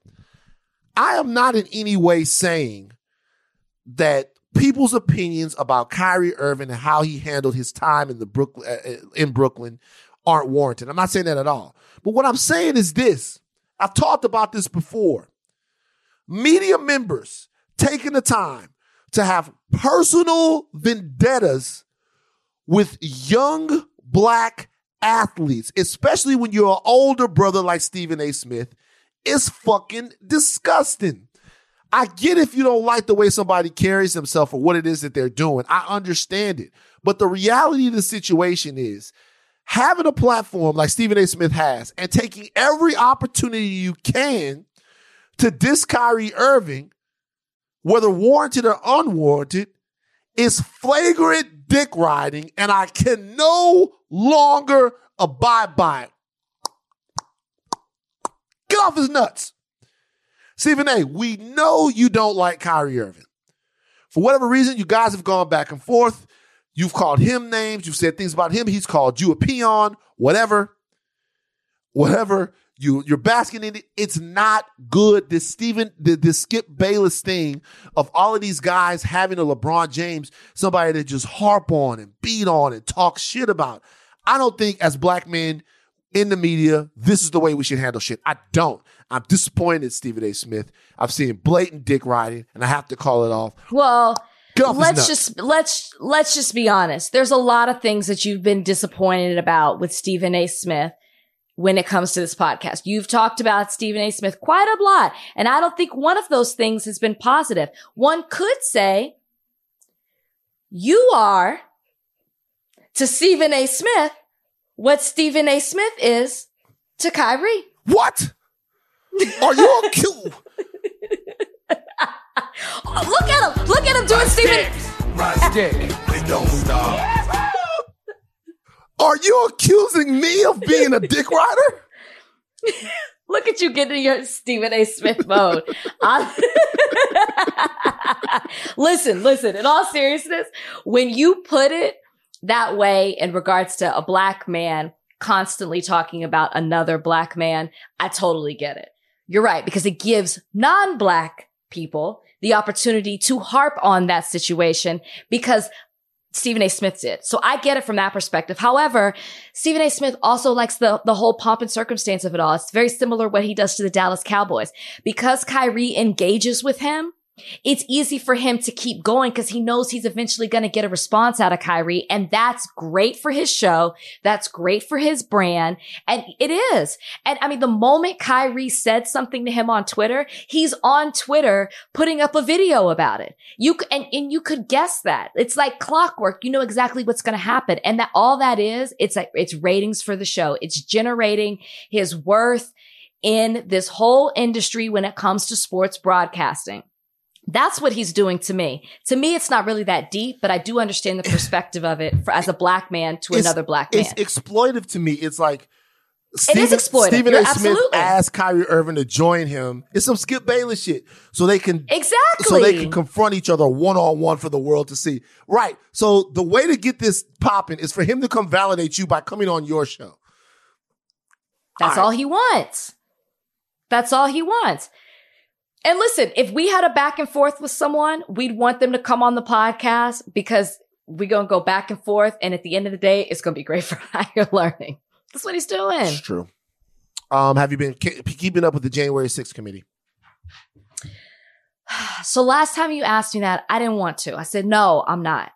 I am not in any way saying that people's opinions about Kyrie Irving and how he handled his time in the Brooklyn uh, in Brooklyn aren't warranted. I'm not saying that at all. But what I'm saying is this. I've talked about this before. Media members taking the time to have personal vendettas with young black athletes, especially when you're an older brother like Stephen A. Smith, is fucking disgusting. I get if you don't like the way somebody carries themselves or what it is that they're doing. I understand it. But the reality of the situation is having a platform like Stephen A. Smith has and taking every opportunity you can to diss Kyrie Irving, whether warranted or unwarranted, is flagrant dick riding, and I can no longer abide by it. Get off his nuts. Stephen A., we know you don't like Kyrie Irving. For whatever reason, you guys have gone back and forth. You've called him names. You've said things about him. He's called you a peon, whatever. Whatever. You, you're basking in it. It's not good. This Stephen, this Skip Bayless thing of all of these guys having a LeBron James, somebody to just harp on and beat on and talk shit about. I don't think as black men in the media, this is the way we should handle shit. I don't. I'm disappointed, Stephen A. Smith. I've seen blatant dick riding, and I have to call it off. Well, let's just let's let's just be honest. There's a lot of things that you've been disappointed about with Stephen A. Smith when it comes to this podcast. You've talked about Stephen A. Smith quite a lot, and I don't think one of those things has been positive. One could say you are to Stephen A. Smith what Stephen A. Smith is to Kyrie. What? Are you a cute? Look at him! Look at him doing Stephen. Stick. They don't stop. Are you accusing me of being a dick rider? Look at you getting your Stephen A. Smith mode. listen, listen, in all seriousness, when you put it that way in regards to a black man constantly talking about another black man, I totally get it. You're right, because it gives non-black people the opportunity to harp on that situation because Stephen A. Smith did. So I get it from that perspective. However, Stephen A. Smith also likes the, the whole pomp and circumstance of it all. It's very similar what he does to the Dallas Cowboys. Because Kyrie engages with him, it's easy for him to keep going because he knows he's eventually going to get a response out of Kyrie. And that's great for his show. That's great for his brand. And it is. And I mean, the moment Kyrie said something to him on Twitter, he's on Twitter putting up a video about it. You, and, and you could guess that. It's like clockwork. You know exactly what's going to happen. And that all that is, it's like, it's ratings for the show. It's generating his worth in this whole industry when it comes to sports broadcasting. That's what he's doing to me. To me, it's not really that deep, but I do understand the perspective of it for, as a black man to it's, another black man. It's exploitive to me. It's like Stephen, it is exploitive. Stephen A. Smith asked Kyrie Irving to join him. It's some Skip Bayless shit, so they can exactly so they can confront each other one on one for the world to see. Right. So the way to get this popping is for him to come validate you by coming on your show. That's all, all he wants. That's all he wants. And listen, if we had a back and forth with someone, we'd want them to come on the podcast because we're going to go back and forth. And at the end of the day, it's going to be great for higher learning. That's what he's doing. It's true. Um, have you been ke- keeping up with the January 6th committee? So last time you asked me that, I didn't want to. I said, no, I'm not.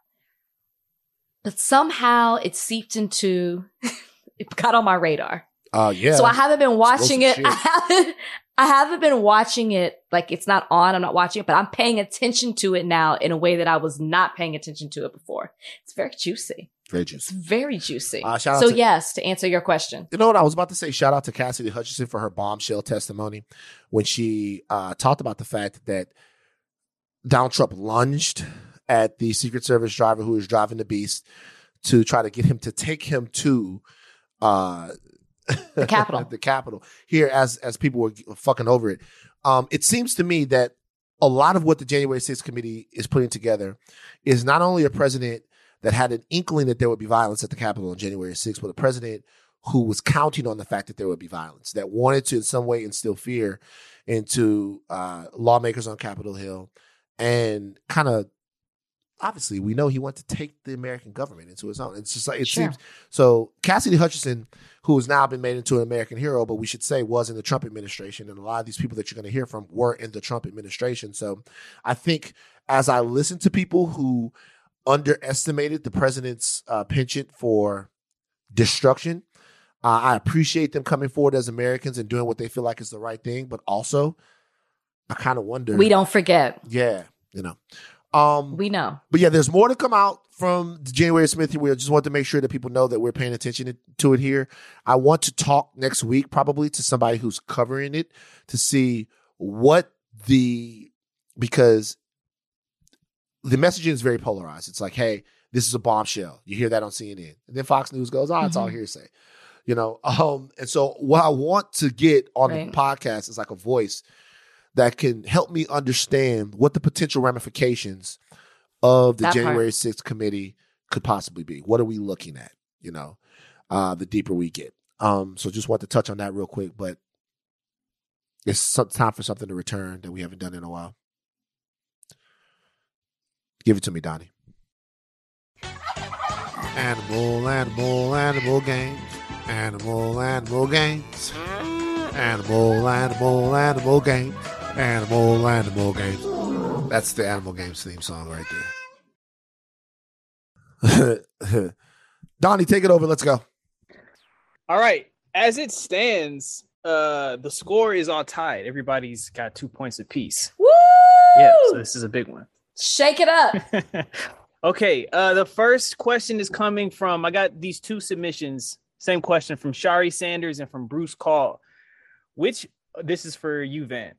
But somehow it seeped into, it got on my radar. Uh, yeah. So I haven't been watching it. I haven't, I haven't been watching it. Like it's not on. I'm not watching it, but I'm paying attention to it now in a way that I was not paying attention to it before. It's very juicy. Very It's juicy. very juicy. Uh, shout out so to- yes, to answer your question. You know what I was about to say? Shout out to Cassidy Hutchinson for her bombshell testimony when she uh, talked about the fact that Donald Trump lunged at the Secret Service driver who was driving the beast to try to get him to take him to uh, The Capitol. the Capitol here as as people were fucking over it. Um, it seems to me that a lot of what the January 6th committee is putting together is not only a president that had an inkling that there would be violence at the Capitol on January 6th, but a president who was counting on the fact that there would be violence, that wanted to in some way instill fear into uh, lawmakers on Capitol Hill, and kind of obviously we know he wanted to take the American government into his own. It's just like it Sure. seems so. Cassidy Hutchinson, who has now been made into an American hero, but we should say was in the Trump administration, and a lot of these people that you're going to hear from were in the Trump administration. So I think as I listen to people who underestimated the president's uh, penchant for destruction. Uh, I appreciate them coming forward as Americans and doing what they feel like is the right thing, but also I kind of wonder. We don't forget. Yeah, you know. Um, We know. but yeah, there's more to come out from January 6th. We just want to make sure that people know that we're paying attention to it here. I want to talk next week probably to somebody who's covering it to see what the because the messaging is very polarized. It's like, hey, this is a bombshell. You hear that on CNN, and then Fox News goes, "Oh, it's all Mhm. hearsay." You know, um, and so what I want to get on Right. the podcast is like a voice that can help me understand what the potential ramifications of the That part. January 6th committee could possibly be. What are we looking at? You know, uh, the deeper we get. Um, so just want to touch on that real quick, but it's some time for something to return that we haven't done in a while. Give it to me, Donnie. Animal, animal, animal games. Animal, animal games. Animal, animal, animal games. Animal, animal games. That's the Animal Games theme song right there. Donnie, take it over. Let's go. All right. As it stands, uh the score is all tied. Everybody's got two points apiece. Woo! Yeah, so this is a big one. Shake it up. Okay, uh the first question is coming from I got these two submissions. Same question from Shari Sanders and from Bruce Call. Which this is for you, Van.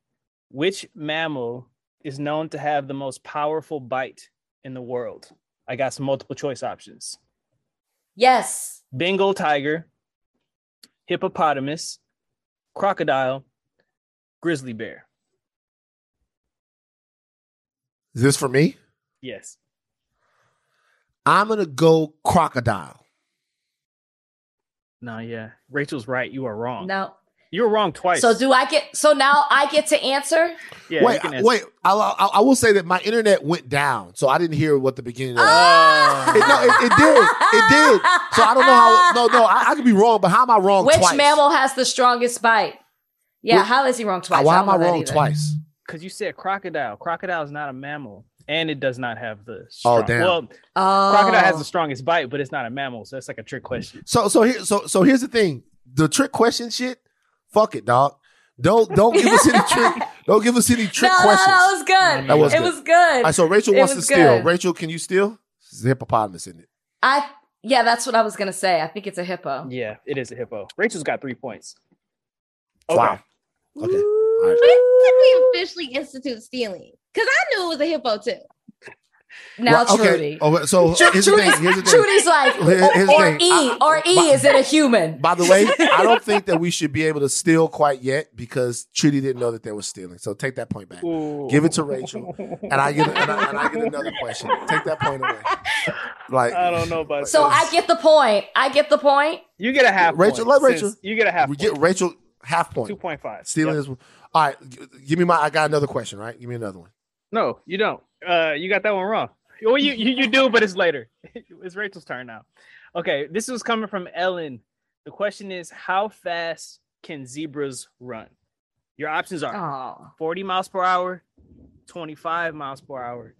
Which mammal is known to have the most powerful bite in the world? I got some multiple choice options. yes. Bengal tiger, hippopotamus, crocodile, grizzly bear. Is this for me? Yes. I'm going to go crocodile. No, yeah. Rachel's right. You are wrong. No. You were wrong twice. So do I get? So now I get to answer. yeah, wait, you can I- answer. wait. I, I, I will say that my internet went down, so I didn't hear what the beginning of Ah! it, no, it, it did. It did. So I don't know how. No, no, I, I could be wrong, but how am I wrong Which twice? mammal has the strongest bite? Yeah, Well, how is he wrong twice? Why I am I wrong twice? Because you said crocodile. Crocodile is not a mammal, and it does not have the. Oh, damn. Well, Oh. crocodile has the strongest bite, but it's not a mammal, so that's like a trick question. So, so here, so, so here's the thing: the trick question shit. Fuck it, dog. Don't don't give us any trick. Don't give us any trick no, questions. No, that was good. That was it good. was good. All right, so Rachel It wants to steal. good. Rachel, can you steal? It's a hippopotamus, isn't it? I yeah, that's what I was gonna say. I think it's a hippo. Yeah, it is a hippo. Rachel's got three points. Okay. Wow. Okay. All right. When did we officially institute stealing? Because I knew it was a hippo too. Now Well, okay. Trudy. Oh, so Tru- here's the Trudy's, thing. Here's the thing. Trudy's like, Here- here's the or, or thing. E, I- or E, by- is it a human? By the way, I don't think that we should be able to steal quite yet because Trudy didn't know that there was stealing. So take that point back. Ooh. Give it to Rachel, and I get and I, and I get another question. Take that point away. Like I don't know about So this. I get the point. I get the point. You get a half. Rachel, point let Rachel- You get a half. we get Rachel half point. Two point five. Stealing Yep. is all right. Give me my. I got another question. Right. Give me another one. No, you don't. Uh, you got that one wrong. Well, you, you you do, but it's later. it's Rachel's turn now. Okay, this was coming from Ellen. The question is, how fast can zebras run? Your options are Oh. 40 miles per hour, 25 miles per hour,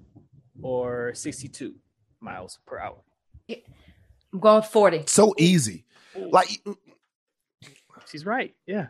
or 62 miles per hour. I'm going 40. So easy. Like She's right. Yeah.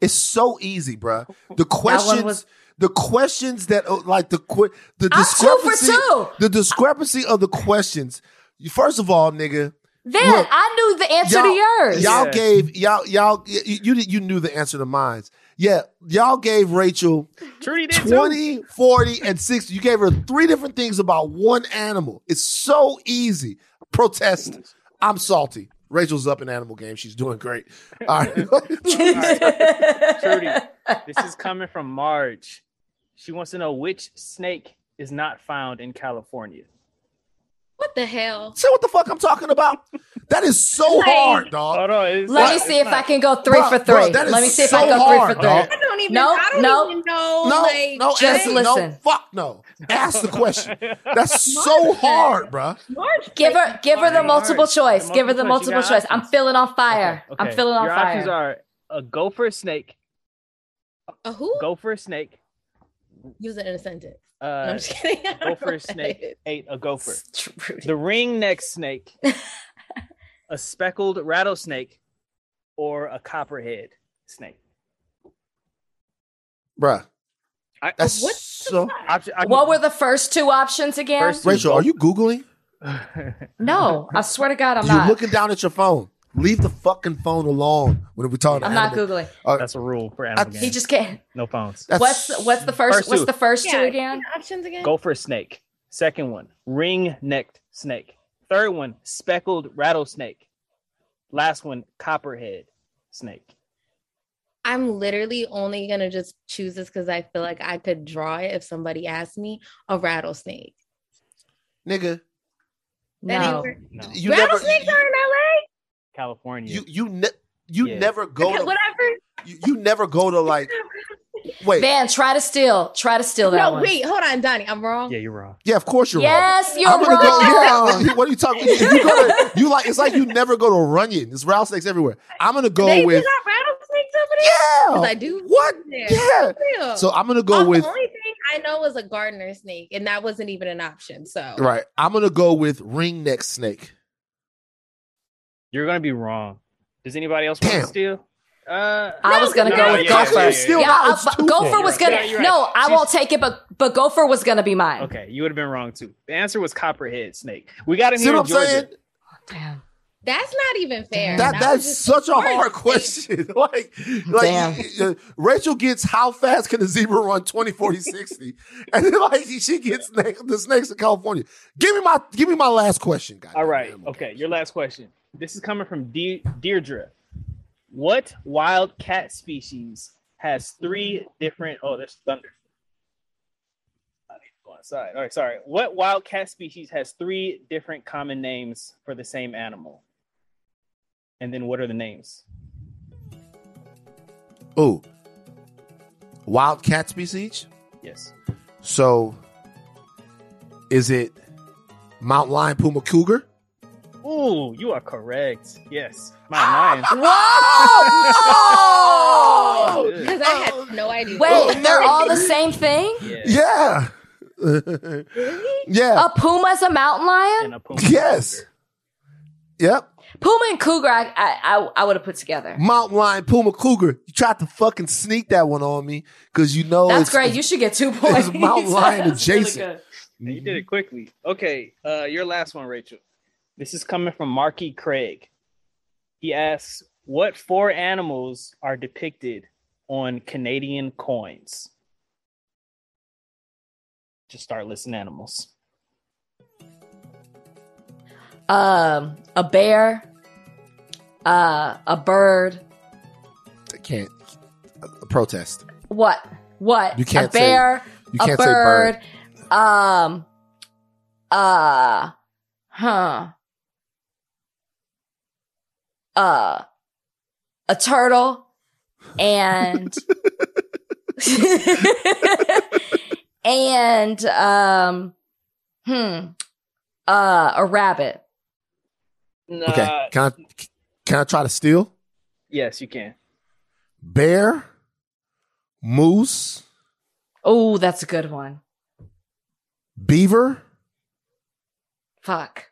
It's so easy, bruh. The questions, was- the questions that uh, like the que- the I'm two for discrepancy, two. the discrepancy of the questions. You- First of all, nigga, Then Look, I knew the answer to yours. Y'all Yeah. gave y'all y'all you, you you knew the answer to mine. Yeah, y'all gave Rachel Trudy did too. 20, 40, and 60. You gave her three different things about one animal. It's so easy. Protest. I'm salty. Rachel's up in animal game. She's doing great. All right. Trudy, this is coming from Marge. She wants to know which snake is not found in California. What the hell? See what the fuck I'm talking about? That is so Like- hard, dog. Hold on. Let not- me see if not- I can go three Bruh, for three. bruh, that is Let me see if I go hard, three for dog. three. I don't even. No, I don't no. even know. No, like, no, Just answer, no, listen. fuck no. Ask the question. That's so hard, bruh. Marge Give her, give her the multiple alright. choice. The Give her the multiple multiple choice, you I'm feeling on fire. Okay, I'm feeling on Your fire. options are a gopher snake, A who? gopher snake, Use it in a sentence. No, uh, I'm just kidding. I gopher what snake ate a gopher. Trudy. The ring-necked snake, a speckled rattlesnake, or a copperhead snake. Bruh. I, That's What so. option, I What were the first two options again? First- Rachel, are you Googling? no, I swear to God, I'm not. You're not. looking down at your phone. Leave the fucking phone alone when we're talking about I'm about not animal- googling. Uh, That's a rule for animal He games. just can't. no phones. that's What's what's the first? First what's two. the first Yeah, two again? me the options again. Gopher snake. Second one, ring-necked snake. Third one, speckled rattlesnake. Last one, copperhead snake. I'm literally only gonna just choose this because I feel like I could draw it if somebody asked me a rattlesnake. nigga. No. No, You never Rattlesnakes you are in LA. California. you you, ne- you Yeah. never go to whatever. you, you never go to like wait Van, try to steal. Try to steal that No, one. wait, hold on, Donnie. I'm wrong. yeah, you're wrong. yeah of course you're wrong. Yes, you're I'm gonna wrong. go. Yeah, what are you talking? You, you go to, you like it's like you never go to Runyon. There's rattlesnakes everywhere. I'm gonna go they with do got rattlesnakes over there. 'Cause yeah. Because I do. What? Yeah. Yeah. So I'm gonna go Oh, with the only thing I know was a gardener snake, and that wasn't even an option. So right. I'm gonna go with ring neck snake. You're gonna be wrong. Does anybody else want Damn. to steal? Uh, I was gonna no, go with yeah, Gopher. yeah, yeah, Still, yeah. Yeah, now it's but Gopher was gonna. Yeah, right. No, I She's- won't take it, but but Gopher was gonna be mine. Okay, you would have been wrong too. The answer was copperhead snake. We got him See here what in I'm Georgia. saying? Damn. that's not even fair. That was that's such a smart. hard question. like, like Damn. uh, Rachel gets how fast can a zebra run 20, 40, 60? and then like she gets snake, the snakes in California. Give me my give me my last question, guys. All right. Okay. Your last question. This is coming from De- Deirdre. What wild cat species has three different? Oh, there's thunder. I need to go outside. All right. Sorry. What wild cat species has three different common names for the same animal? And then what are the names? Oh, wild cat species. Yes. So, is it mountain lion, puma, cougar? Ooh, you are correct. Yes. Mountain lion. Whoa! Because I had no idea. Wait, they're all the same thing. Yeah. Yeah. yeah. A puma's a mountain lion. And a puma. yes. Yep. Puma and cougar, I I, I, I would have put together. Mountain lion, puma, cougar. You tried to fucking sneak that one on me because you know That's it's, great. You should get two points. it's mountain lion That's really adjacent. good. And You did it quickly. Okay, uh, your last one, Rachel. This is coming from Marky Craig. He asks, "What four animals are depicted on Canadian coins?" Just start listing animals. Um, a bear, uh, a bird. I can't. A protest. What? What? You can't a say- bear. you a can't say bird. bird. Um. Uh. Huh. Uh. A turtle, and and um. Hmm. Uh, a rabbit. Okay. Can I can I try to steal? Yes, you can. bear, moose, Oh, that's a good one. beaver, Fuck.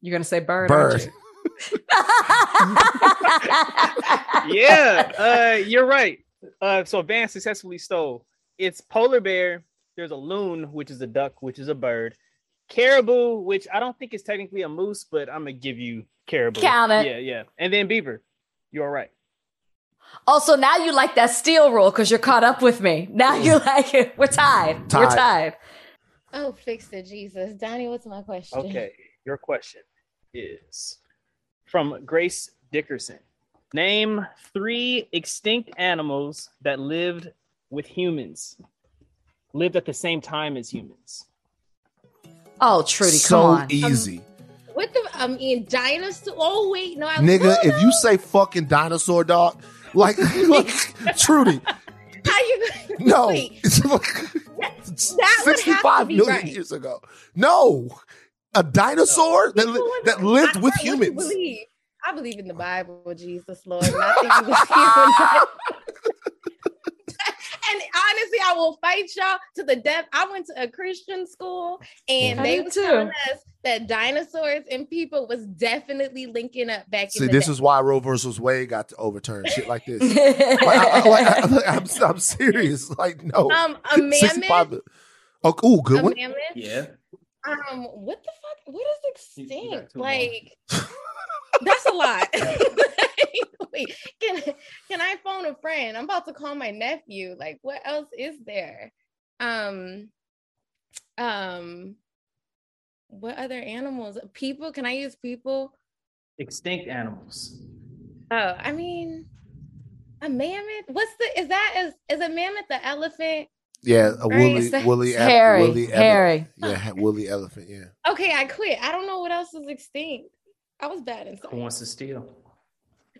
You're gonna say bird. aren't bird. you? yeah, uh, you're right. Uh, so Van successfully stole. It's polar bear. There's a loon, which is a duck, which is a bird. Caribou, which I don't think is technically a moose, but I'm gonna give you caribou. Count it. Yeah, yeah. And then beaver. You're right. Also, now you like that steel rule because you're caught up with me. Now you like it. We're tied. We're Tied. tied. Oh, fix it, Jesus. Donnie, what's my question? Okay, your question is from Grace Dickerson. Name three extinct animals that lived with humans, lived at the same time as humans. Oh, Trudy, so come on. easy. Um, what the? I mean, dinosaur. Oh wait, no, I Nigga, if you say fucking dinosaur dog, like, like Trudy, How you? no. Wait, It's like that would have to 65 be right. years ago. No. A dinosaur that, li- that lived with What you humans. believe? I believe in the Bible, Jesus Lord. And I think he was human. and honestly, I will fight y'all to the death. I went to a Christian school, and I they did were telling us that dinosaurs and people was definitely linking up back See, in the this day. is why Roe versus Wade got to overturn shit like this. like, I, I, like, I, am I'm serious. Like, no. um a mammoth. 65 Oh, ooh, good A one. mammoth. Yeah. Um, what the fuck? What is extinct? Like, that's a lot. Wait, can can I phone a friend? I'm about to call my nephew. Like, what else is there? Um, um, what other animals? People? Can I use people? Extinct animals. Oh, I mean, a mammoth. What's the? Is that is is a mammoth the elephant? Yeah, a Right, woolly, it's woolly, ele- Hairy, woolly ele- Yeah, woolly elephant. Yeah. Okay, I quit. I don't know what else is extinct. I was bad in Who wants to steal?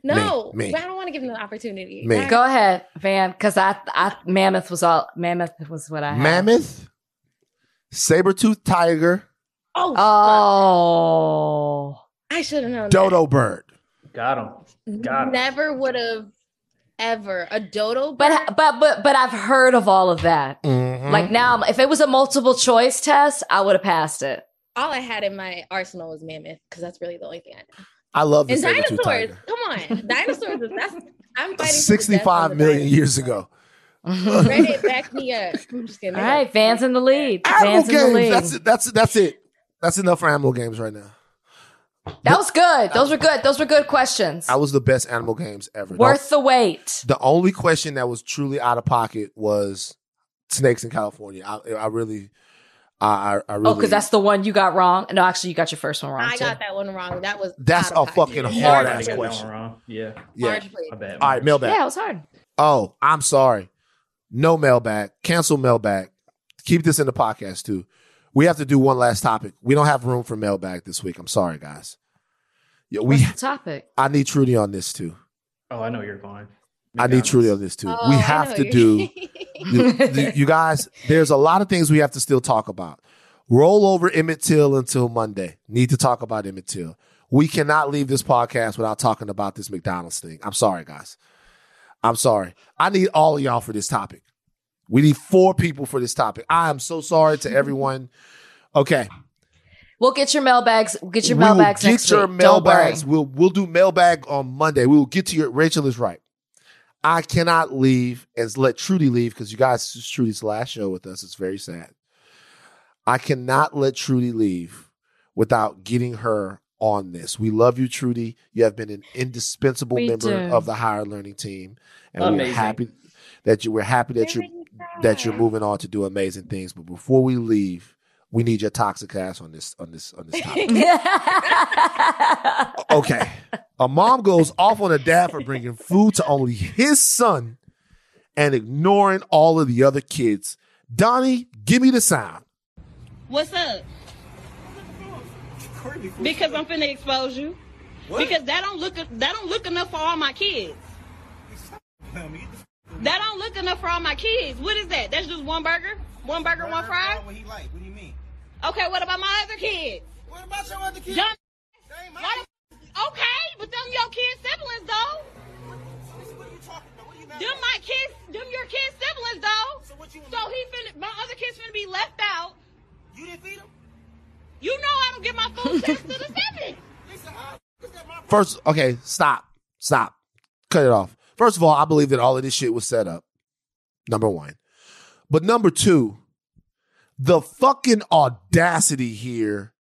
No, me. but I don't want to give them the opportunity. Me. Why- Go ahead, Van, because I, I mammoth was all mammoth was what I had. Mammoth, saber tooth tiger, Oh, Oh, I should have known. dodo bird. Got him. Got him. Never would have ever a dodo. bird? but but but but I've heard of all of that. Mhm. Like now, if it was a multiple choice test, I would have passed it. all I had in my arsenal was mammoth because that's really the only thing I know. I love And dinosaurs, come on, dinosaurs. is- That's I'm fighting. for the death of 65 the million dinosaurs. years ago. Reddit, back me up. I'm just kidding. All right, Van's in the lead. Animal Van's in the games. lead. That's it. That's that's it. That's enough for animal games right now. That was good. Those were good. Those were good questions. That was the best animal games ever. The- Worth the wait. The only question that was truly out of pocket was snakes in California. I, I really, I, I, I oh, really. Oh, because that's the one you got wrong. No, actually, you got your first one wrong. I too. got that one wrong. That was That's out of a pocket. fucking Hard hard ass question. wrong. Yeah. Yeah. Hard to play. My bad. All right, mailbag. Yeah, it was hard. Oh, I'm sorry. No mailbag. Cancel mailbag. Keep this in the podcast too. We have to do one last topic. We don't have room for mailbag this week. I'm sorry, guys. Yeah, we. What's the topic? I need Trudy on this too. Oh, I know you're going. I need Trudy on this too. Oh, we have to do. you, you- you guys, there's a lot of things we have to still talk about. Roll over Emmett Till until Monday. Need to talk about Emmett Till. We cannot leave this podcast without talking about this McDonald's thing. I'm sorry, guys. I'm sorry. I need all of y'all for this topic. We need four people for this topic. I am so sorry to everyone. Okay. We'll get your mailbags. We'll get your we will mailbags get next your week. Don't worry. mailbags. We'll we'll do mailbag on Monday. We will get to your Rachel is right. I cannot leave and let Trudy leave because you guys this is Trudy's last show with us. It's very sad. I cannot let Trudy leave without getting her on this. We love you, Trudy. You have been an indispensable We member do. of the higher learning team, and we're happy that you. We're happy that you that you're moving on to do amazing things. But before we leave, we need your toxic ass on this on this on this topic. okay. A mom goes off on a dad for bringing food to only his son and ignoring all of the other kids. Donnie, give me the sound. What's up? Because I'm finna expose you. Because that don't look that don't look enough for all my kids. That don't look enough for all my kids. What is that? That's just one burger? One burger, one fry? What he like? What do you mean? Okay, what about my other kids? What about your other kids? Dumb- Why- okay, but them your kids' siblings, though. Them my kids, them your kids' siblings, though. So what you? So he finna, my other kids finna be left out. You didn't feed them. You know I don't give my food stamps to the siblings. First, okay, stop, stop, cut it off. First of all, I believe that all of this shit was set up. Number one, but number two, the fucking audacity here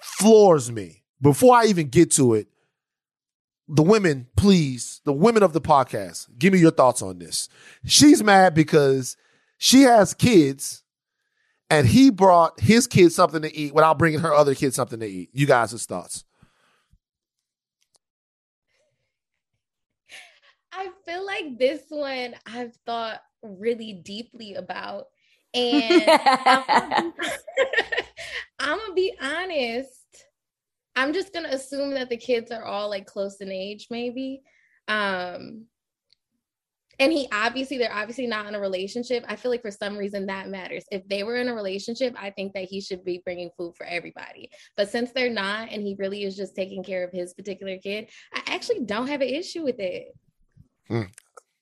floors me. Before I even get to it, the women, please, the women of the podcast, give me your thoughts on this. She's mad because she has kids and he brought his kids something to eat without bringing her other kids something to eat. You guys' thoughts? I feel like this one I've thought really deeply about. And I'm gonna be honest. I'm just gonna assume that the kids are all like close in age, maybe. Um, and he obviously, they're obviously not in a relationship. I feel like for some reason that matters. If they were in a relationship, I think that he should be bringing food for everybody. But since they're not, and he really is just taking care of his particular kid, I actually don't have an issue with it. Hmm.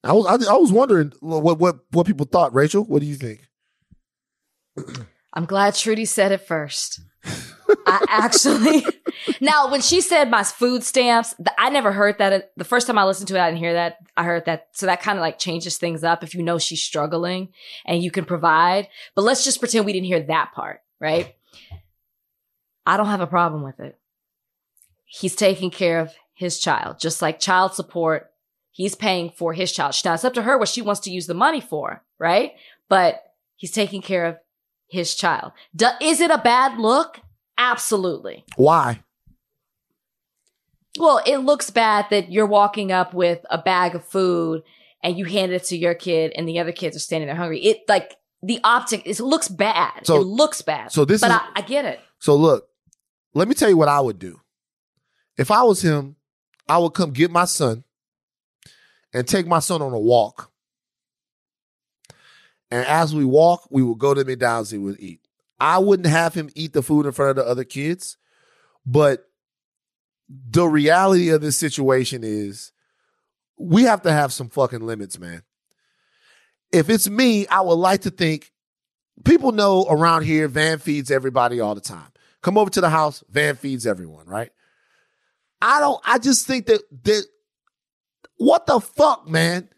I was I, I was wondering what what what people thought. Rachel, what do you think? I'm glad Trudy said it first. I actually now when she said my food stamps, I never heard that. The first time I listened to it, I didn't hear that. I heard that, so that kind of like changes things up if you know she's struggling and you can provide. But let's just pretend we didn't hear that part, right? I don't have a problem with it. He's taking care of his child, just like child support. He's paying for his child. Now it's up to her what she wants to use the money for, right? But he's taking care of his child. Do, is it a bad look? Absolutely. Why? Well, it looks bad that you're walking up with a bag of food and you hand it to your kid and the other kids are standing there hungry. It like the optic, it looks bad. So- it looks bad. so this but is- I, I get it. So look, let me tell you what I would do. If I was him, I would come get my son and take my son on a walk. And as we walk, we would go to McDonald's and would eat. I wouldn't have him eat the food in front of the other kids, but the reality of this situation is we have to have some fucking limits, man. If it's me, I would like to think people know around here Van feeds everybody all the time. Come over to the house, Van feeds everyone, right? I don't I just think that that what the fuck, man?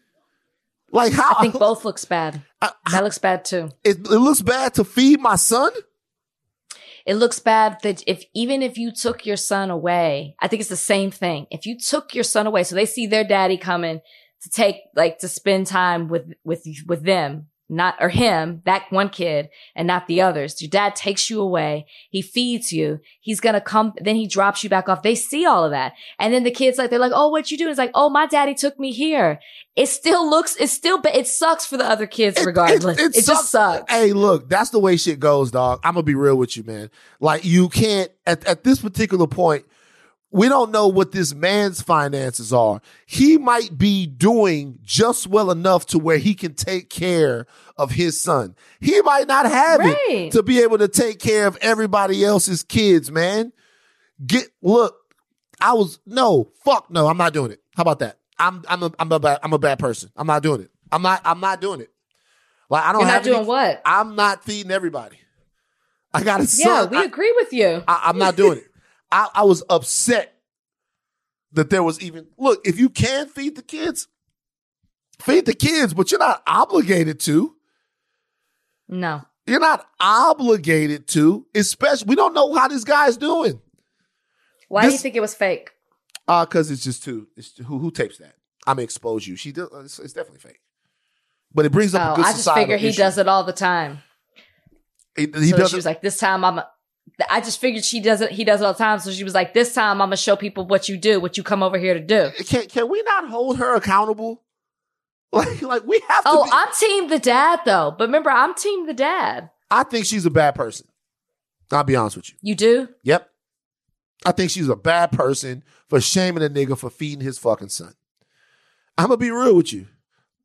Like how I think both looks bad. that looks bad too. it, it looks bad to feed my son? It looks bad that if even if you took your son away, I think it's the same thing. If you took your son away, so they see their daddy coming to take like to spend time with with with them, not or him, that one kid, and not the others. Your dad takes you away, he feeds you, he's gonna come, then he drops you back off. They see all of that, and then the kids like they're like, "Oh, what you doing?" It's like, "Oh, my daddy took me here." It still looks, it's still, ba- it sucks for the other kids regardless. It, just sucks. Hey, look, that's the way shit goes, dog. I'm gonna be real with you, man. Like you can't at, at this particular point, we don't know what this man's finances are. He might be doing just well enough to where he can take care of his son. He might not have Right. it to be able to take care of everybody else's kids, man. Get look, I was no, fuck no, I'm not doing it. How about that? I'm I'm a I'm a bad I'm a bad person. I'm not doing it. I'm not I'm not doing it. Like I don't You're not have any- doing what? I'm not feeding everybody. I got a son. Yeah, we I, agree with you. I, I'm not doing it. I, I was upset that there was even look. If you can feed the kids, feed the kids, but you're not obligated to. No. You're not obligated to. Especially, we don't know how this guy's doing. Why do you think it was fake? Uh, because it's just too. It's who who tapes that? I'm gonna expose you. She does. It's, it's definitely fake. But it brings up a Oh, good I just figure he issue. does it all the time. He, he so does she was like, "This time I'm." I just figured she does it. He does it all the time. So she was like, "This time I'm gonna show people what you do, what you come over here to do." Can can we not hold her accountable? Like like we have to. Oh, be- I'm team the dad though. But remember, I'm team the dad. I think she's a bad person. I'll be honest with you. You do? Yep. I think she's a bad person for shaming a nigga for feeding his fucking son. I'm gonna be real with you.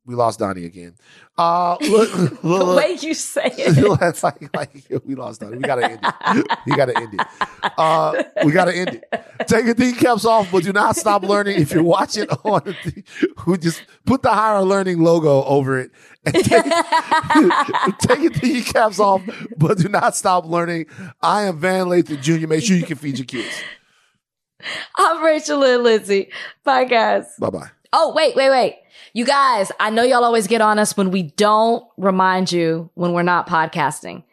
We lost Donnie again. Uh, look, look, the look. way you say it. That's like, like we lost Donnie. We gotta end it. We gotta end it. Uh, we gotta end it. Take your kneecaps off, but do not stop learning. If you're watching on, the, who just put the higher learning logo over it and take, take your kneecaps off, but do not stop learning. I am Van Lathan Jr. Make sure you can feed your kids. I'm Rachel and Lindsay. Bye, guys. Bye bye. Oh, wait, wait, wait. You guys, I know y'all always get on us when we don't remind you when we're not podcasting.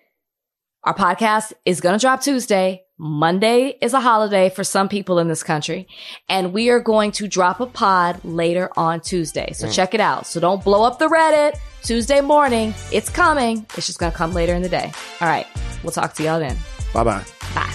Our podcast is going to drop Tuesday. Monday is a holiday for some people in this country. And we are going to drop a pod later on Tuesday. So Mm. check it out. So don't blow up the Reddit Tuesday morning. It's coming. It's just going to come later in the day. All right. We'll talk to y'all then. Bye bye. Bye.